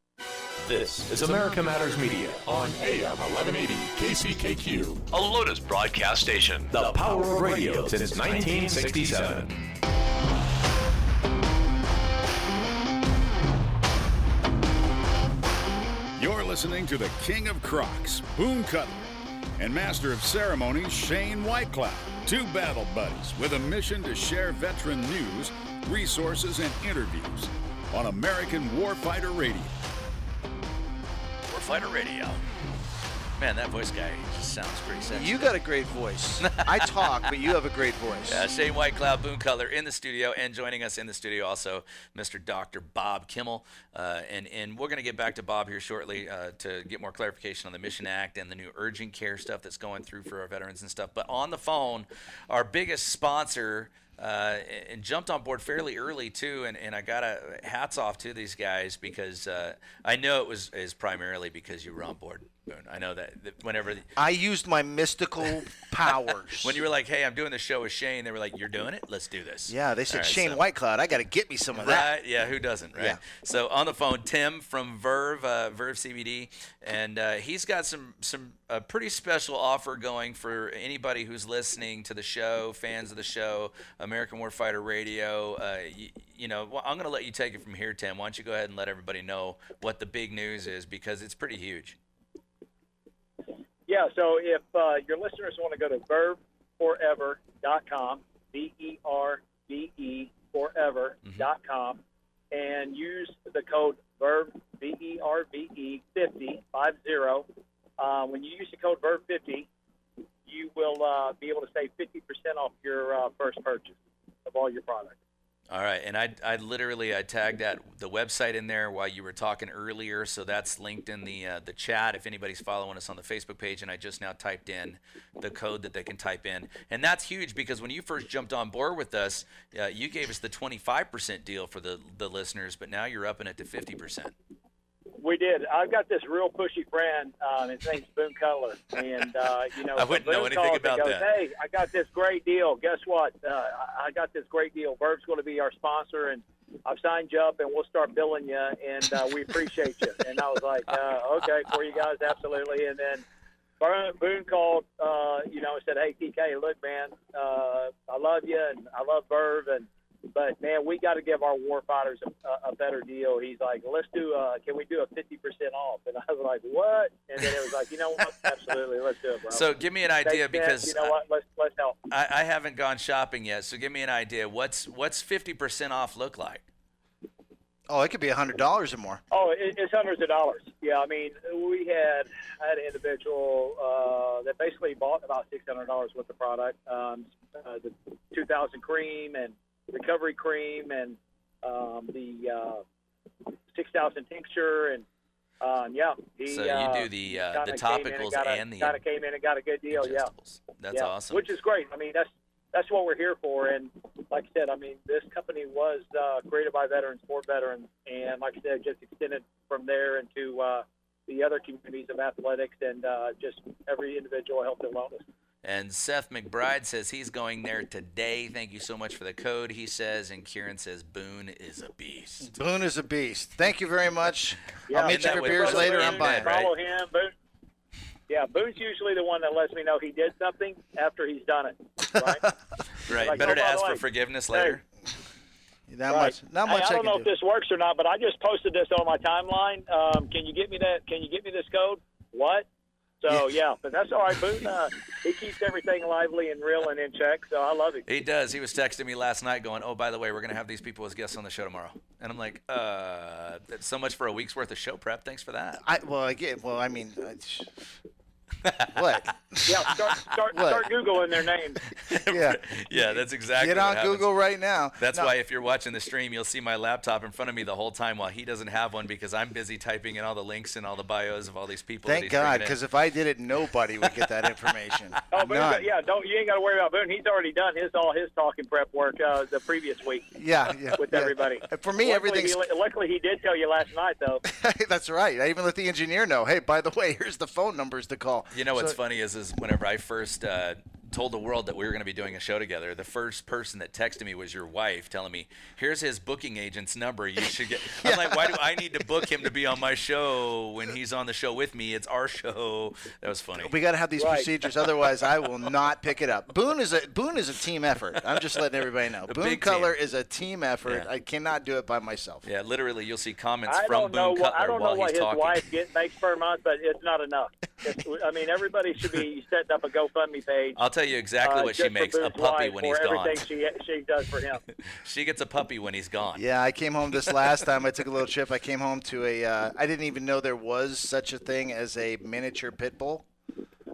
This is America Matters Media on AM 1180 KCKQ, a Lotus broadcast station. The power of radio since 1967. You're listening to the King of Crocs, Boone Cutler, and Master of Ceremonies, Shane Whitecloud. Two battle buddies with a mission to share veteran news, resources, and interviews on American Warfighter Radio. Warfighter Radio. Man, that voice guy just sounds pretty sexy. You got a great voice. I talk, but you have a great voice. Yeah, Shane Whitecloud Boone Cutler in the studio, and joining us in the studio also Mr. Dr. Bob Kimmel. Uh, and, and we're going to get back to Bob here shortly uh, to get more clarification on the Mission Act and the new urgent care stuff that's going through for our veterans and stuff. But on the phone, our biggest sponsor. Uh, and jumped on board fairly early too, and, and I got a hats off to these guys because uh, I know it was is primarily because you were on board. Boone. I know that, that whenever I used my mystical powers. when you were like, "Hey, I'm doing the show with Shane," they were like, "You're doing it? Let's do this." yeah, they said right, Shane so- Whitecloud. I got to get me some of that. Right? Yeah, who doesn't, right? Yeah. So on the phone, Tim from Verve, uh, Verve CBD, and uh, he's got some some a pretty special offer going for anybody who's listening to the show, fans of the show, American Warfighter Radio. Uh, you, you know, well, I'm going to let you take it from here, Tim. Why don't you go ahead and let everybody know what the big news is because it's pretty huge. Yeah, so if uh, your listeners want to go to verveforever.com, V E R V E forever.com, and use the code VERVE, V E R V E 50, 50. Uh, when you use the code VERVE 50, you will uh, be able to save 50% off your uh, first purchase of all your products. All right, and I, I literally I tagged that the website in there while you were talking earlier, so that's linked in the uh, the chat if anybody's following us on the Facebook page. And I just now typed in the code that they can type in, and that's huge because when you first jumped on board with us, uh, you gave us the 25% deal for the the listeners, but now you're upping it to 50%. We did. I've got this real pushy friend. Um, his name's Boone Cutler, and uh, you know, I wouldn't Boone know anything about goes, that. Hey, I got this great deal. Guess what? Uh, I- got this great deal. Verve's going to be our sponsor, and I've signed you up, and we'll start billing you, and uh, we appreciate you. And I was like, uh, okay, for you guys, absolutely. And then Boone Boone called, uh, you know, and said, hey, TK, look, man, uh, I love you, and I love Verve, and but man, we got to give our warfighters a, a better deal. He's like, let's do, uh, can we do a fifty percent off? And I was like, what? And then it was like, you know what? Absolutely, let's do it, bro. So give me an idea Thanks, man. because you know what? Let's let's help. I, I haven't gone shopping yet, so give me an idea. What's what's 50% off look like? Oh, it could be a hundred dollars or more. Oh, it, it's hundreds of dollars. Yeah, I mean, we had I had an individual uh, that basically bought about six hundred dollars worth of product, um, uh, the two thousand cream and recovery cream and um, the uh, six thousand tincture and um, yeah, he, So you uh, do the, uh, the kinda came in topicals got a- and the kinda came in and got a good deal. Yeah, That's Yeah, awesome. Which is great. I mean, that's that's what we're here for. And like I said, I mean, this company was uh, created by veterans for veterans, and like I said, just extended from there into uh, the other communities of athletics and uh, just every individual health and wellness. And Seth McBride says he's going there today. Thank you so much for the code, he says. And Kieran says Boone is a beast. Boone is a beast. Thank you very much. Yeah, I'll meet you for beers later. Boone I'm buying. right? Follow him, Boone. Yeah, Boone's usually the one that lets me know he did something after he's done it. Right? Right. Like, Better oh, to by the ask for way, forgiveness hey, later. Not Right. much. Not Hey, much I I don't can know do. if this works or not, but I just posted this on my timeline. Um, can you get me that? Can you get me this code? What? So yeah, but that's all right. Boone, uh, he keeps everything lively and real and in check. So I love it. He does. He was texting me last night going, oh, by the way, we're going to have these people as guests on the show tomorrow. And I'm like, uh, that's so much for a week's worth of show prep. Thanks for that. I well, I get. Well, I mean, I, what? Yeah, start start, What? start googling their names. yeah. Yeah, that's exactly Get what on happens. Google right now. That's No. why if you're watching the stream, you'll see my laptop in front of me the whole time while he doesn't have one because I'm busy typing in all the links and all the bios of all these people. Thank God, because if I did it, nobody would get that information. Oh, Boone, yeah, don't you ain't got to worry about Boone. He's already done his all his talking prep work uh, the previous week. Yeah, yeah, with yeah. everybody. For me, everything. luckily, he did tell you last night, though. That's right. I even let the engineer know. Hey, by the way, here's the phone numbers to call. You know what's So- funny is, is whenever I first uh, told the world that we were going to be doing a show together, the first person that texted me was your wife, telling me, "Here's his booking agent's number. You should get." I'm like, "Why do I need to book him to be on my show when he's on the show with me? It's our show." That was funny. We got to have these procedures, otherwise I will not pick it up. Boone is a Boone is a team effort. I'm just letting everybody know. A Boone big Cutler team. is a team effort. Yeah. I cannot do it by myself. Yeah, literally, you'll see comments I from don't know Boone what Cutler I don't while know what his talking. wife get, makes per month, but it's not enough. It's, I mean, everybody should be setting up a GoFundMe page. I'll tell you exactly uh, what she makes: a puppy when he's gone. everything she she does for him. She gets a puppy when he's gone. Yeah, I came home this last time. I took a little trip. I came home to a. Uh, I didn't even know there was such a thing as a miniature pit bull.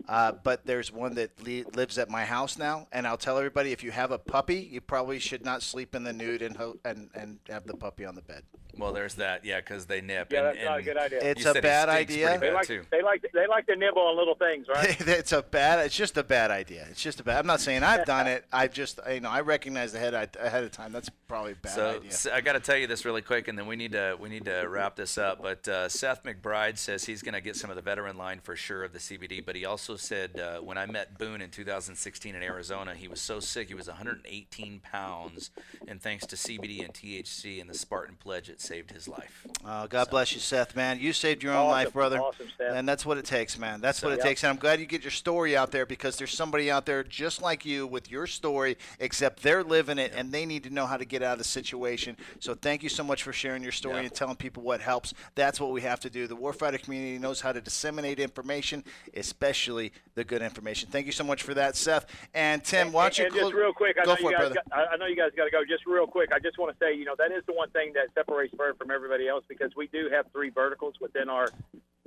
Uh, but there's one that li- lives at my house now, and I'll tell everybody if you have a puppy, you probably should not sleep in the nude and ho- and and have the puppy on the bed. Well, there's that. Yeah, because they nip. Yeah, and, that's not a good idea. It's a said he bad stinks idea. pretty They bad, like too. they like they like to nibble on little things, right? it's a bad. It's just a bad idea. It's just a bad. I'm not saying I've done it. I just you know I recognize ahead ahead of time. That's probably a bad so, idea. s- I got to tell you this really quick, and then we need to we need to wrap this up. But uh, Seth McBride says he's going to get some of the veteran line for sure of the CBD. But he also said uh, when I met Boone in 2016 in Arizona, he was so sick he was 118 pounds, and thanks to CBD and THC and the Spartan Pledge, it saved his life. Oh, God bless you, Seth, man. You saved your own Awesome, life, brother. awesome, Seth. And that's what it takes, man. That's what it Yep. takes. And I'm glad you get your story out there because there's somebody out there just like you with your story, except they're living it and they need to know how to get out of the situation. So thank you so much for sharing your story and telling people what helps. That's what we have to do. The warfighter community knows how to disseminate information, especially the good information. Thank you so much for that, Seth. And Tim, why don't you and just real quick, I go know for you guys brother. got, I I know you guys got to go. Just real quick, I just want to say, you know, that is the one thing that separates Verve from everybody else because we do have three verticals within our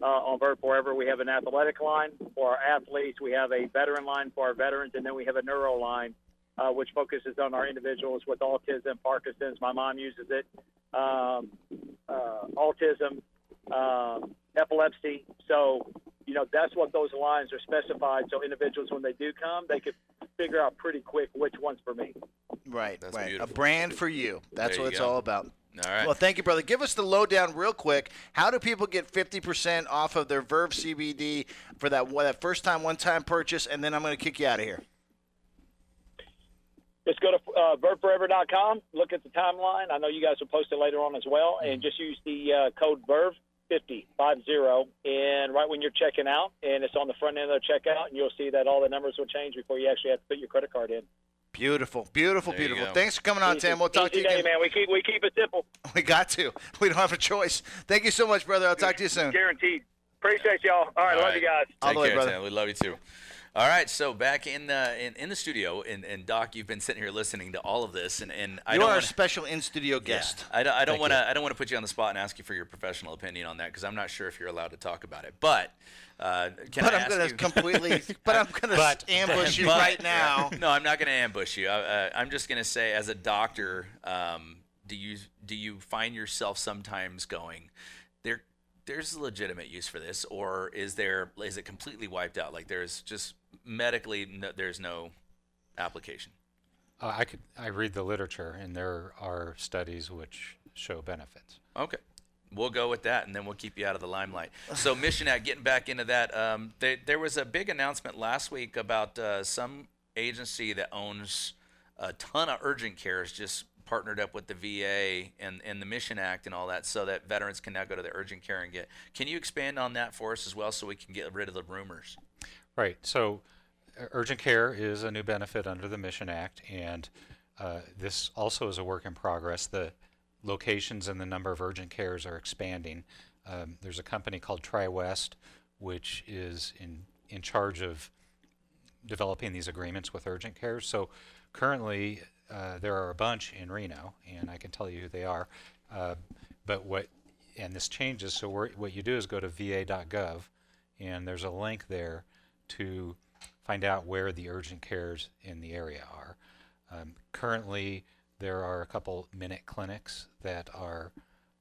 uh, on Verve Forever. We have an athletic line for our athletes, we have a veteran line for our veterans, and then we have a neuro line. Uh, which focuses on our individuals with autism, Parkinson's. My mom uses it. Um, uh, autism, um, epilepsy. So, you know, that's what those lines are specified. So individuals, when they do come, they could figure out pretty quick which one's for me. Right, That's right. beautiful. A brand for you. That's There what you it's go. all about. All right. Well, thank you, brother. Give us the lowdown real quick. How do people get 50% off of their Verve CBD for that, that first time, one time purchase? And then I'm going to kick you out of here. Just go to uh, VerveForever.com, look at the timeline. I know you guys will post it later on as well, and just use the uh, code VERVE. 50, 50, and right when you're checking out, and it's on the front end of the checkout, and you'll see that all the numbers will change before you actually have to put your credit card in. Beautiful, beautiful, There beautiful. go. Thanks for coming on, Easy- Tim. We'll talk to you day, again. man. We keep we keep it simple, We got to. We don't have a choice. Thank you so much, brother. I'll talk to you soon. guaranteed. Appreciate y'all. All right, All love right. you guys. All Take the way, care, brother. Tim. We love you too. All right, so back in the in, in the studio, and, and Doc, you've been sitting here listening to all of this, and, and I You don't are a wanna, special in studio yeah, guest. I don't, I don't want to I don't want to put you on the spot and ask you for your professional opinion on that because I'm not sure if you're allowed to talk about it. But uh, can But I I'm ask going you? to completely, but I'm going to But- ambush you But- right now. No, I'm not going to ambush you. I, uh, I'm just going to say, as a doctor, um, do you do you find yourself sometimes going, there, there's a legitimate use for this, or is there is it completely wiped out? Like there's just medically, no, there's no application. Uh, I could I read the literature, and there are studies which show benefits. Okay. We'll go with that, and then we'll keep you out of the limelight. So, Mission Act, getting back into that, um, there, there was a big announcement last week about uh, some agency that owns a ton of urgent cares just partnered up with the VA and, and the Mission Act and all that so that veterans can now go to the urgent care and get. Can you expand on that for us as well so we can get rid of the rumors? Right. So, uh, urgent care is a new benefit under the Mission Act, and uh, this also is a work in progress. The locations and the number of urgent cares are expanding. Um, there's a company called TriWest, which is in in charge of developing these agreements with urgent cares. So, currently, uh, there are a bunch in Reno, and I can tell you who they are. Uh, but what and this changes. So, what you do is go to va.gov, and there's a link there to find out where the urgent cares in the area are. Um, currently, there are a couple minute clinics that are,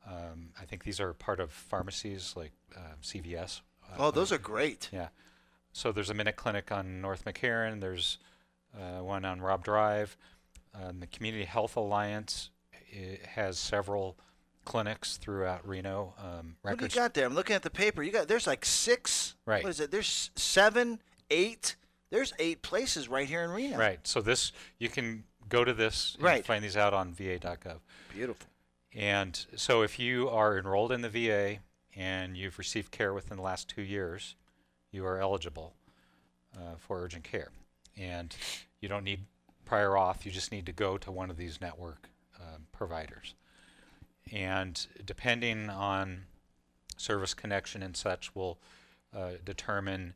um, I think these are part of pharmacies like uh, CVS. uh, Oh, those are great. Yeah. So there's a minute clinic on North McCarran. There's uh, one on Robb Drive. Um, the Community Health Alliance has several clinics throughout Reno. Um, What do you got there? I'm looking at the paper. You got there's like six. Right. What is it? There's seven, eight. There's eight places right here in Reno. Right. So this you can go to this and Right. find these out on va.gov. Beautiful. And so if you are enrolled in the VA and you've received care within the last two years, you are eligible uh, for urgent care. And you don't need prior auth, you just need to go to one of these network um, providers. And depending on service connection and such will uh, determine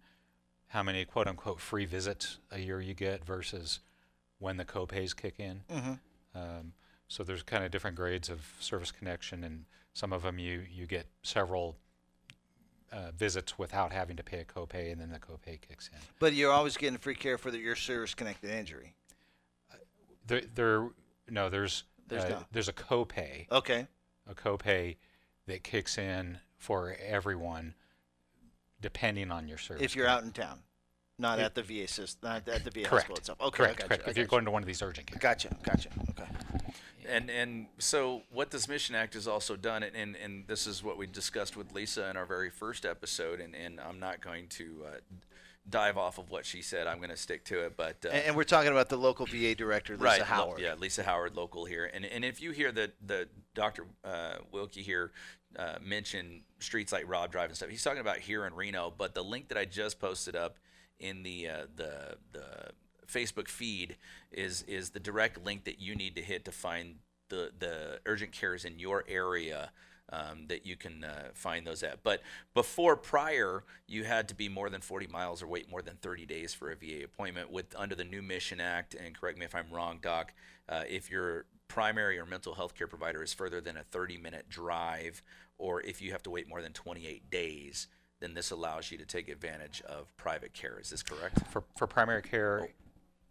how many quote unquote free visits a year you get versus when the copays kick in. Mhm. Um, so there's kind of different grades of service connection, and some of them you you get several uh, visits without having to pay a copay, and then the copay kicks in. But you're always getting free care for the, your service-connected injury. There, there, no, there's There's uh, there's a copay. Okay. A copay that kicks in for everyone, depending on your service. If you're out in town, not If- at the VA system, not at the VA Correct. hospital itself. Okay, Correct, I correct. You, If you're got going to one of these urgent care. Gotcha, gotcha. Okay. And and so what this Mission Act has also done, and, and, and this is what we discussed with Lisa in our very first episode, and, and I'm not going to uh, dive off of what she said. I'm going to stick to it. But uh, And, and we're talking about the local VA director, Lisa right, lo- Howard. yeah, Lisa Howard, local here. And and if you hear the the Dr. Uh, Wilkie here uh, mention streets like Robb Drive and stuff, he's talking about here in Reno. But the link that I just posted up in the uh, the the Facebook feed is is the direct link that you need to hit to find the the urgent cares in your area. Um, that you can uh, find those at. But before prior, you had to be more than 40 miles or wait more than 30 days for a VA appointment. With under the new Mission Act, and correct me if I'm wrong, Doc, uh, if your primary or mental health care provider is further than a 30 minute drive, or if you have to wait more than 28 days, then this allows you to take advantage of private care. Is this correct? For for primary care.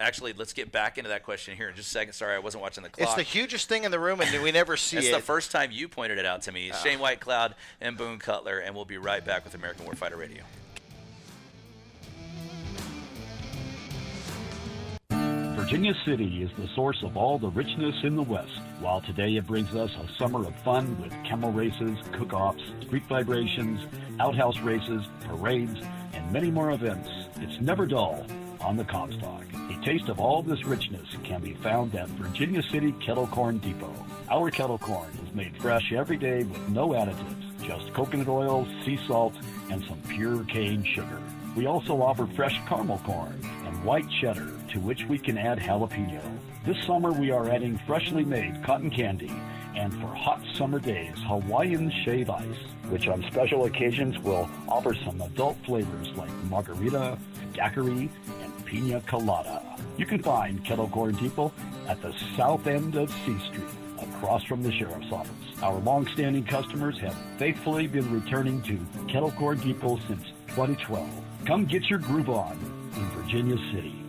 Actually, let's get back into that question here in just a second. Sorry, I wasn't watching the clock. It's the hugest thing in the room, and we never see It's it. the first time you pointed it out to me. Ah. Shane Whitecloud and Boone Cutler, and we'll be right back with American Warfighter Radio. Virginia City is the source of all the richness in the West. While today it brings us a summer of fun with camel races, cook-offs, street vibrations, outhouse races, parades, and many more events, it's never dull on the Comstock. A taste of all this richness can be found at Virginia City Kettle Corn Depot. Our kettle corn is made fresh every day with no additives, just coconut oil, sea salt, and some pure cane sugar. We also offer fresh caramel corn and white cheddar, to which we can add jalapeno. This summer we are adding freshly made cotton candy and for hot summer days, Hawaiian shave ice, which on special occasions will offer some adult flavors like margarita, daiquiri, and pina colada. You can find Kettle Corn Depot at the south end of C Street, across from the sheriff's office. Our long-standing customers have faithfully been returning to Kettle Corn Depot since 2012. Come get your groove on in Virginia City.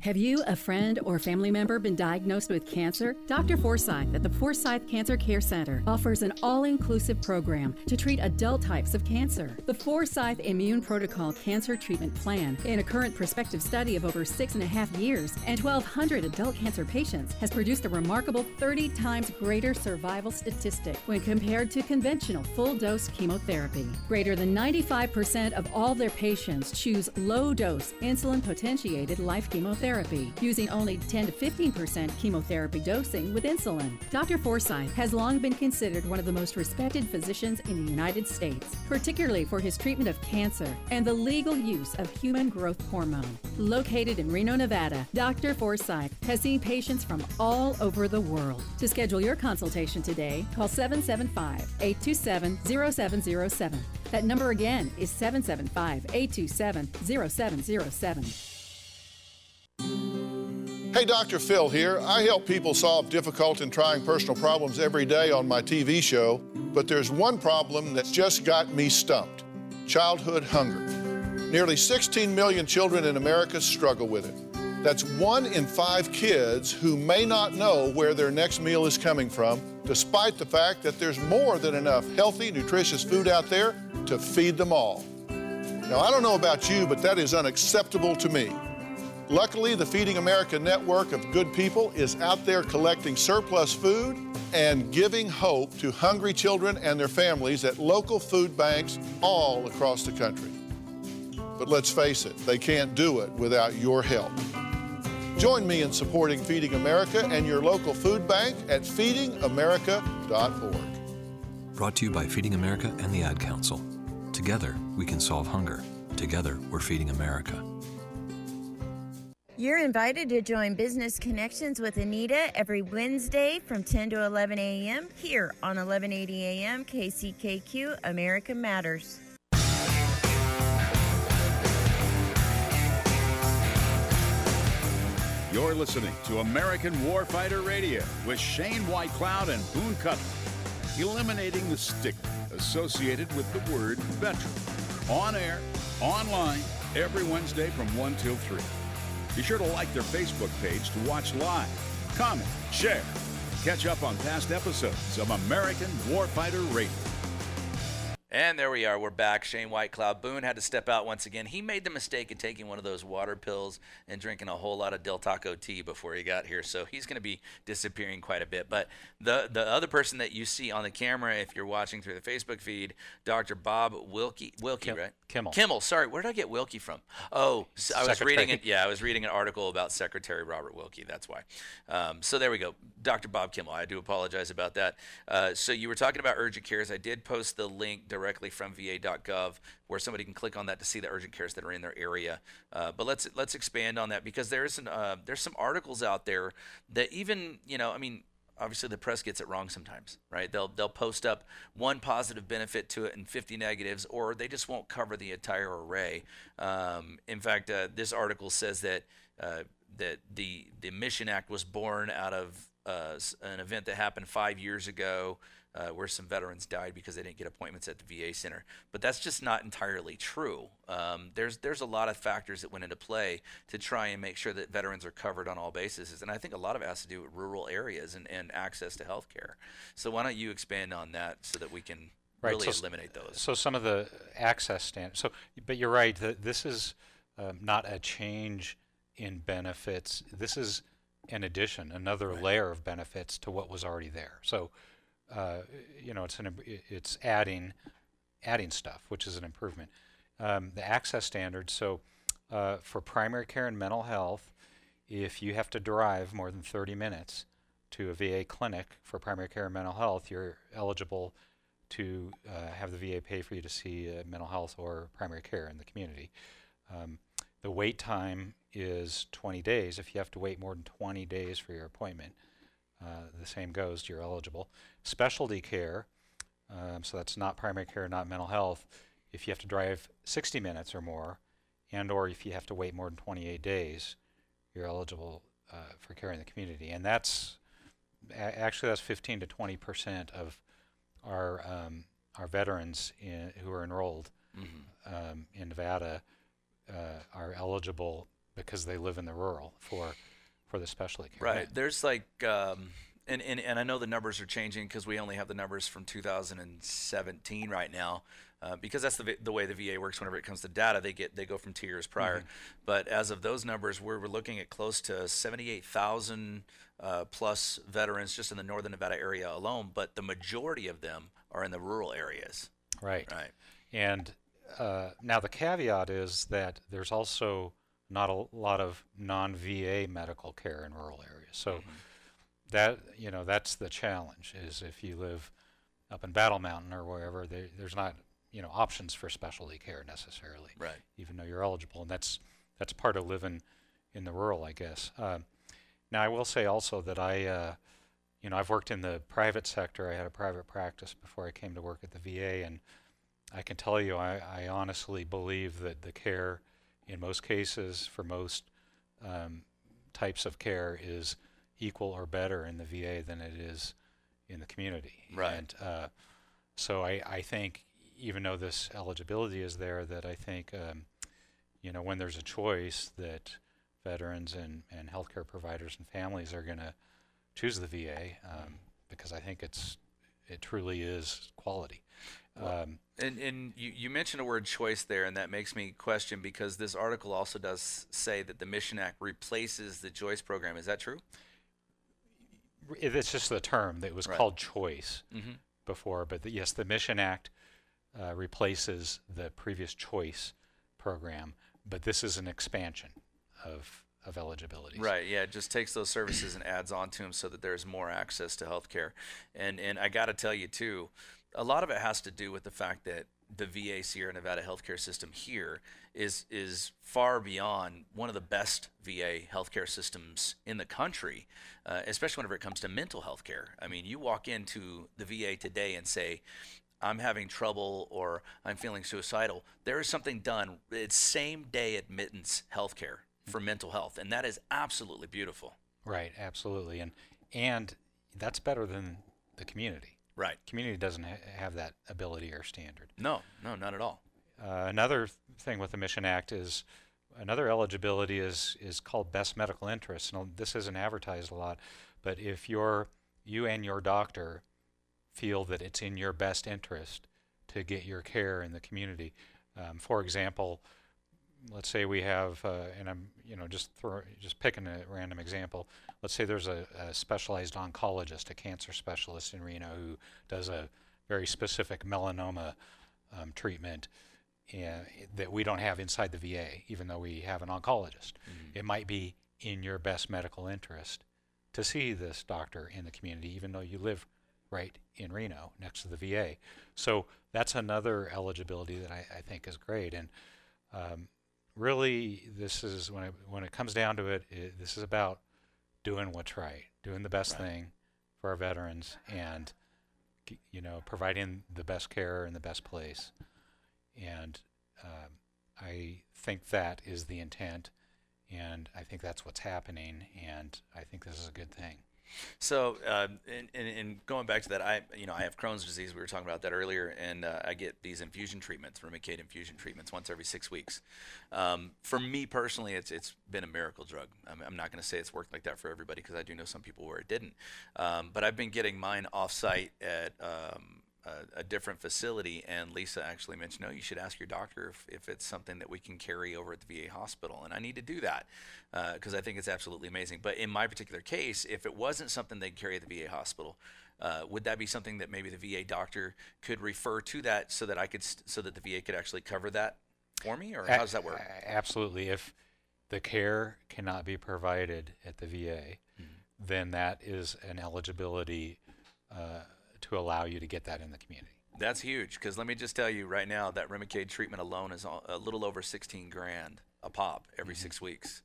Have you, a friend, or family member been diagnosed with cancer? Dr. Forsyth at the Forsyth Cancer Care Center offers an all inclusive program to treat adult types of cancer. The Forsyth Immune Protocol Cancer Treatment Plan, in a current prospective study of over six and a half years and 1,200 adult cancer patients, has produced a remarkable 30 times greater survival statistic when compared to conventional full dose chemotherapy. Greater than 95% of all their patients choose low dose insulin potentiated life chemotherapy using only 10 to 15% chemotherapy dosing with insulin. Dr. Forsyth has long been considered one of the most respected physicians in the United States, particularly for his treatment of cancer and the legal use of human growth hormone. Located in Reno, Nevada, Dr. Forsyth has seen patients from all over the world. To schedule your consultation today, call 775 827 0707. That number again is 775 827 0707. Hey, Dr. Phil here. I help people solve difficult and trying personal problems every day on my TV show, but there's one problem that's just got me stumped childhood hunger. Nearly 16 million children in America struggle with it. That's one in five kids who may not know where their next meal is coming from, despite the fact that there's more than enough healthy, nutritious food out there to feed them all. Now, I don't know about you, but that is unacceptable to me. Luckily, the Feeding America network of good people is out there collecting surplus food and giving hope to hungry children and their families at local food banks all across the country. But let's face it, they can't do it without your help. Join me in supporting Feeding America and your local food bank at feedingamerica.org. Brought to you by Feeding America and the Ad Council. Together, we can solve hunger. Together, we're feeding America. You're invited to join Business Connections with Anita every Wednesday from 10 to 11 a.m. here on 1180 a.m. KCKQ America Matters. You're listening to American Warfighter Radio with Shane Whitecloud and Boone Cutler, eliminating the stigma associated with the word veteran. On air, online, every Wednesday from 1 till 3. Be sure to like their Facebook page to watch live, comment, share, catch up on past episodes of American Warfighter Radio. And there we are. We're back. Shane Whitecloud Boone had to step out once again. He made the mistake of taking one of those water pills and drinking a whole lot of Del Taco tea before he got here. So he's going to be disappearing quite a bit. But the the other person that you see on the camera, if you're watching through the Facebook feed, Dr. Bob Wilkie, Wilkie, right? Kimmel. Kimmel. Sorry, where did I get Wilkie from? Oh, so I was reading it. Yeah, I was reading an article about Secretary Robert Wilkie. That's why. Um, so there we go, Dr. Bob Kimmel. I do apologize about that. Uh, so you were talking about urgent cares. I did post the link directly from VA.gov where somebody can click on that to see the urgent cares that are in their area. Uh, but let's let's expand on that because there's an, uh, there's some articles out there that even you know I mean obviously the press gets it wrong sometimes, right? They'll they'll post up one positive benefit to it and 50 negatives, or they just won't cover the entire array. Um, in fact, uh, this article says that uh, that the the Mission Act was born out of uh, an event that happened five years ago. Uh, where some veterans died because they didn't get appointments at the VA center, but that's just not entirely true. Um, there's there's a lot of factors that went into play to try and make sure that veterans are covered on all bases, and I think a lot of it has to do with rural areas and, and access to health care. So why don't you expand on that so that we can Right, really so eliminate those? So some of the access standards. So, but you're right. That this is um, not a change in benefits. This is an addition, another layer of benefits to what was already there. So, uh, you know, it's an it's adding adding stuff, which is an improvement. Um, the access standards. So, uh, for primary care and mental health, if you have to drive more than 30 minutes to a VA clinic for primary care and mental health, you're eligible to uh, have the VA pay for you to see mental health or primary care in the community. Um, the wait time is 20 days. If you have to wait more than 20 days for your appointment, uh, the same goes. You're eligible. Specialty care, um, so that's not primary care, not mental health. If you have to drive 60 minutes or more, and or if you have to wait more than 28 days, you're eligible uh, for care in the community. And that's a- actually that's 15 to 20 percent of our um, our veterans in, who are enrolled um, in Nevada uh, are eligible because they live in the rural for for the specialty care. Right. There's like, um, and, and, and I know the numbers are changing because we only have the numbers from 2017 right now, uh, because that's the, the way the VA works. Whenever it comes to data, they get they go from two years prior. Mhm. But as of those numbers, we're, we're looking at close to 78,000 uh, plus veterans just in the northern Nevada area alone. But the majority of them are in the rural areas. Right. Right. And uh, now the caveat is that there's also not a lot of non-VA medical care in rural areas. So Mm-hmm. that you know that's the challenge is if you live up in Battle Mountain or wherever, there, there's not you know options for specialty care necessarily. Right. Even though you're eligible, and that's that's part of living in the rural, I guess. Um, now I will say also that I. Uh, you know, I've worked in the private sector. I had a private practice before I came to work at the VA, and I can tell you, I, I honestly believe that the care, in most cases, for most um, types of care, is equal or better in the VA than it is in the community. Right. And uh, so I, I think, even though this eligibility is there, that I think, um, you know, when there's a choice, that veterans and, and healthcare providers and families are going to choose the VA um, because I think it's it truly is quality. Um, And, and you, you mentioned a word choice there, and that makes me question because this article also does say that the Mission Act replaces the Choice program. Is that true? it's just the term that was Right. called choice Mhm. before, but the, yes, the Mission Act uh, replaces the previous choice program, but this is an expansion of of eligibility. Right. Yeah. It just takes those services and adds on to them so that there's more access to healthcare. And and I got to tell you too, a lot of it has to do with the fact that the VA Sierra Nevada healthcare system here is is far beyond one of the best VA healthcare systems in the country, uh, especially whenever it comes to mental health care. I mean, you walk into the VA today and say, I'm having trouble or I'm feeling suicidal, there is something done. It's same day admittance healthcare for mental health, and that is absolutely beautiful. Right. Absolutely. And and that's better than the community. Right. Community doesn't ha- have that ability or standard. No, no, not at all. uh, another thing with the Mission Act is another eligibility is is called best medical interest. Now, this isn't advertised a lot, but if you're you and your doctor feel that it's in your best interest to get your care in the community, um, for example, let's say we have, uh, and I'm you know just throw, just picking a random example. Let's say there's a, a specialized oncologist, a cancer specialist in Reno who does a very specific melanoma um, treatment uh, that we don't have inside the VA, even though we have an oncologist. Mm-hmm. It might be in your best medical interest to see this doctor in the community, even though you live right in Reno next to the VA. So that's another eligibility that I, I think is great. And um, really, this is when it, when it comes down to it, it, this is about doing what's right, doing the best Right. thing for our veterans, and you know, providing the best care in the best place. And um, I think that is the intent, and I think that's what's happening, and I think this is a good thing. So, uh, and, and, going back to that, I you know I have Crohn's disease. We were talking about that earlier, and uh, I get these infusion treatments, Remicade infusion treatments, once every six weeks. Um, for me personally, it's it's been a miracle drug. I'm, I'm not going to say it's worked like that for everybody because I do know some people where it didn't. Um, but I've been getting mine off-site at um, a, a different facility, and Lisa actually mentioned, no, you should ask your doctor if, if it's something that we can carry over at the VA hospital. And I need to do that because I think it's absolutely amazing. But in my particular case, if it wasn't something they'd carry at the VA hospital, uh, would that be something that maybe the VA doctor could refer to that so that I could, st- so that the VA could actually cover that for me, or A- how does that work? Absolutely. If the care cannot be provided at the VA, Mm-hmm. then that is an eligibility uh, to allow you to get that in the community. That's huge because let me just tell you right now that Remicade treatment alone is a little over 16 grand a pop every six weeks.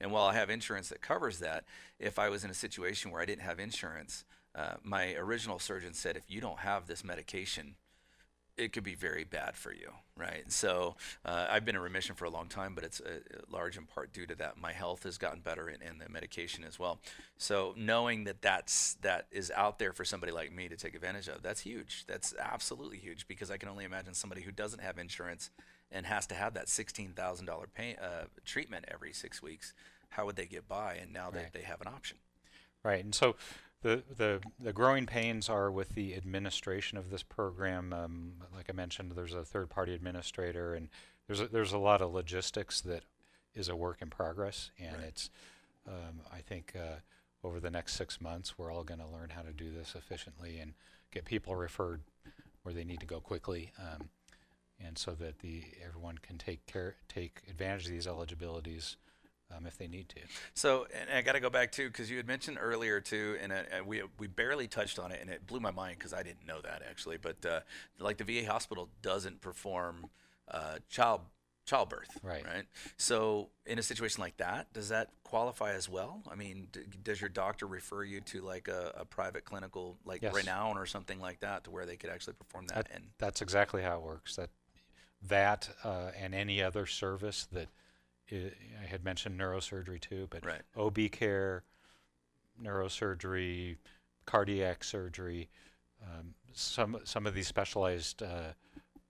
And while I have insurance that covers that, if I was in a situation where I didn't have insurance, uh, my original surgeon said if you don't have this medication, it could be very bad for you, right? So uh, I've been in remission for a long time, but it's uh, large in part due to that. My health has gotten better and, and the medication as well. So knowing that that's that is out there for somebody like me to take advantage of, that's huge. That's absolutely huge because I can only imagine somebody who doesn't have insurance and has to have that sixteen thousand dollar pay uh, treatment every six weeks. How would they get by? And now Right. that they have an option. Right, and so the, the, the growing pains are with the administration of this program. Um, like I mentioned, there's a third party administrator, and there's a, there's a lot of logistics that is a work in progress. And Right. it's, um, I think, uh, over the next six months, we're all going to learn how to do this efficiently and get people referred where they need to go quickly. Um, and so that the everyone can take care, take advantage of these eligibilities um, if they need to. So, and I got to go back too because you had mentioned earlier too, and, uh, and we we barely touched on it, and it blew my mind because I didn't know that actually. But uh, like the VA hospital doesn't perform uh, child childbirth, Right. Right. So, in a situation like that, does that qualify as well? I mean, d- does your doctor refer you to like a, a private clinical, like Yes. Renown or something like that, to where they could actually perform that? That- and that's exactly how it works. That that uh, and any other service that i I had mentioned neurosurgery too, but Right. OB care, neurosurgery, cardiac surgery, um, some some of these specialized uh,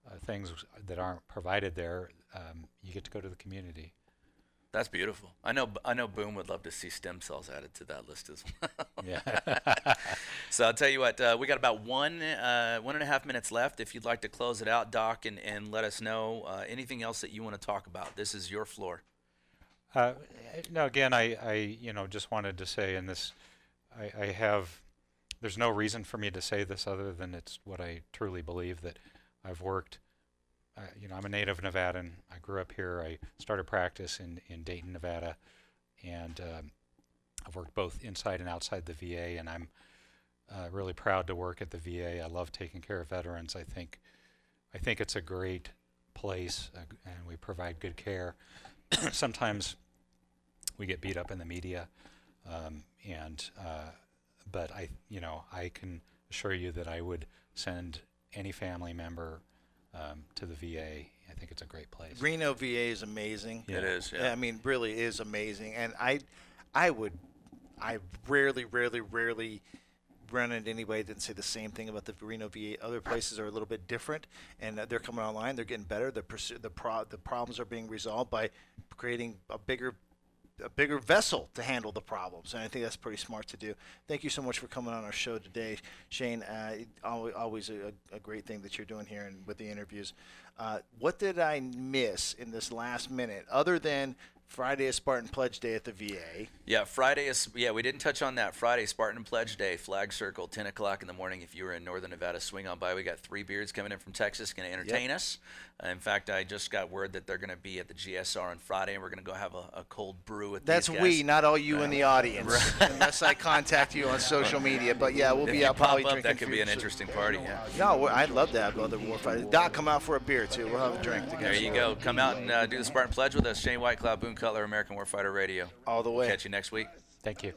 uh, things that aren't provided there, um, you get to go to the community. That's beautiful. I know. I know. Boone would love to see stem cells added to that list as well. Yeah. so I'll tell you what. Uh, we got about one, uh, one and a half minutes left. If you'd like to close it out, Doc, and, and let us know uh, anything else that you want to talk about. This is your floor. Uh, no, again, I, I, you know, just wanted to say in this, I, I have, there's no reason for me to say this other than it's what I truly believe that I've worked, uh, you know, I'm a native Nevadan. I grew up here. I started practice in, in Dayton, Nevada, and um, I've worked both inside and outside the VA, and I'm uh, really proud to work at the VA. I love taking care of veterans. I think, I think it's a great place, uh, and we provide good care. Sometimes we get beat up in the media, um, and uh, but I, you know, I can assure you that I would send any family member um, to the VA. I think it's a great place. Reno VA is amazing. It is, yeah. I mean, really is amazing. And I, I would, I rarely, rarely, rarely run into anybody that didn't say the same thing about the Reno VA. Other places are a little bit different, and uh, they're coming online. They're getting better. The pursu- the pro- the problems are being resolved by creating a bigger a bigger vessel to handle the problems, and I think that's pretty smart to do. Thank you so much for coming on our show today, Shane. Uh, always, always a, a great thing that you're doing here and with the interviews. Uh, what did I miss in this last minute, other than Friday is Spartan Pledge Day at the VA? Yeah, Friday is yeah. We didn't touch on that. Friday Spartan Pledge Day, Flag Circle, 10 o'clock in the morning. If you were in Northern Nevada, swing on by. We got three beards coming in from Texas, going to entertain Yep. us. In fact, I just got word that they're going to be at the GSR on Friday, and we're going to go have a, a cold brew with That's these guys. we, not all you in the Right. audience, unless I contact you on social media. But yeah, we'll If be out pop probably up, drinking. that could be an interesting party. Yeah. No, we're- I'd love to have other warfighters. Doc, come out for a beer too. We'll have a drink together. There you go. Come out and uh, do the Spartan Pledge with us. Shane Whitecloud, Boone Cutler, American Warfighter Radio. All the way. Catch you next week. Thank you.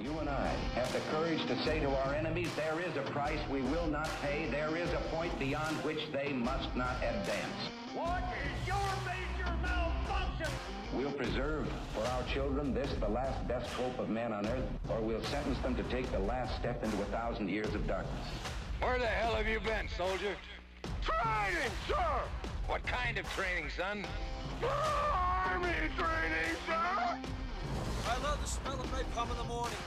You and I have the courage to say to our enemies, there is a price we will not pay. There is a point beyond which they must not advance. What is your major malfunction? We'll preserve for our children this, the last best hope of man on earth, or we'll sentence them to take the last step into a thousand years of darkness. Where the hell have you been, soldier? Training, sir! What kind of training, son? Army training, sir! I love the smell of napalm in the morning.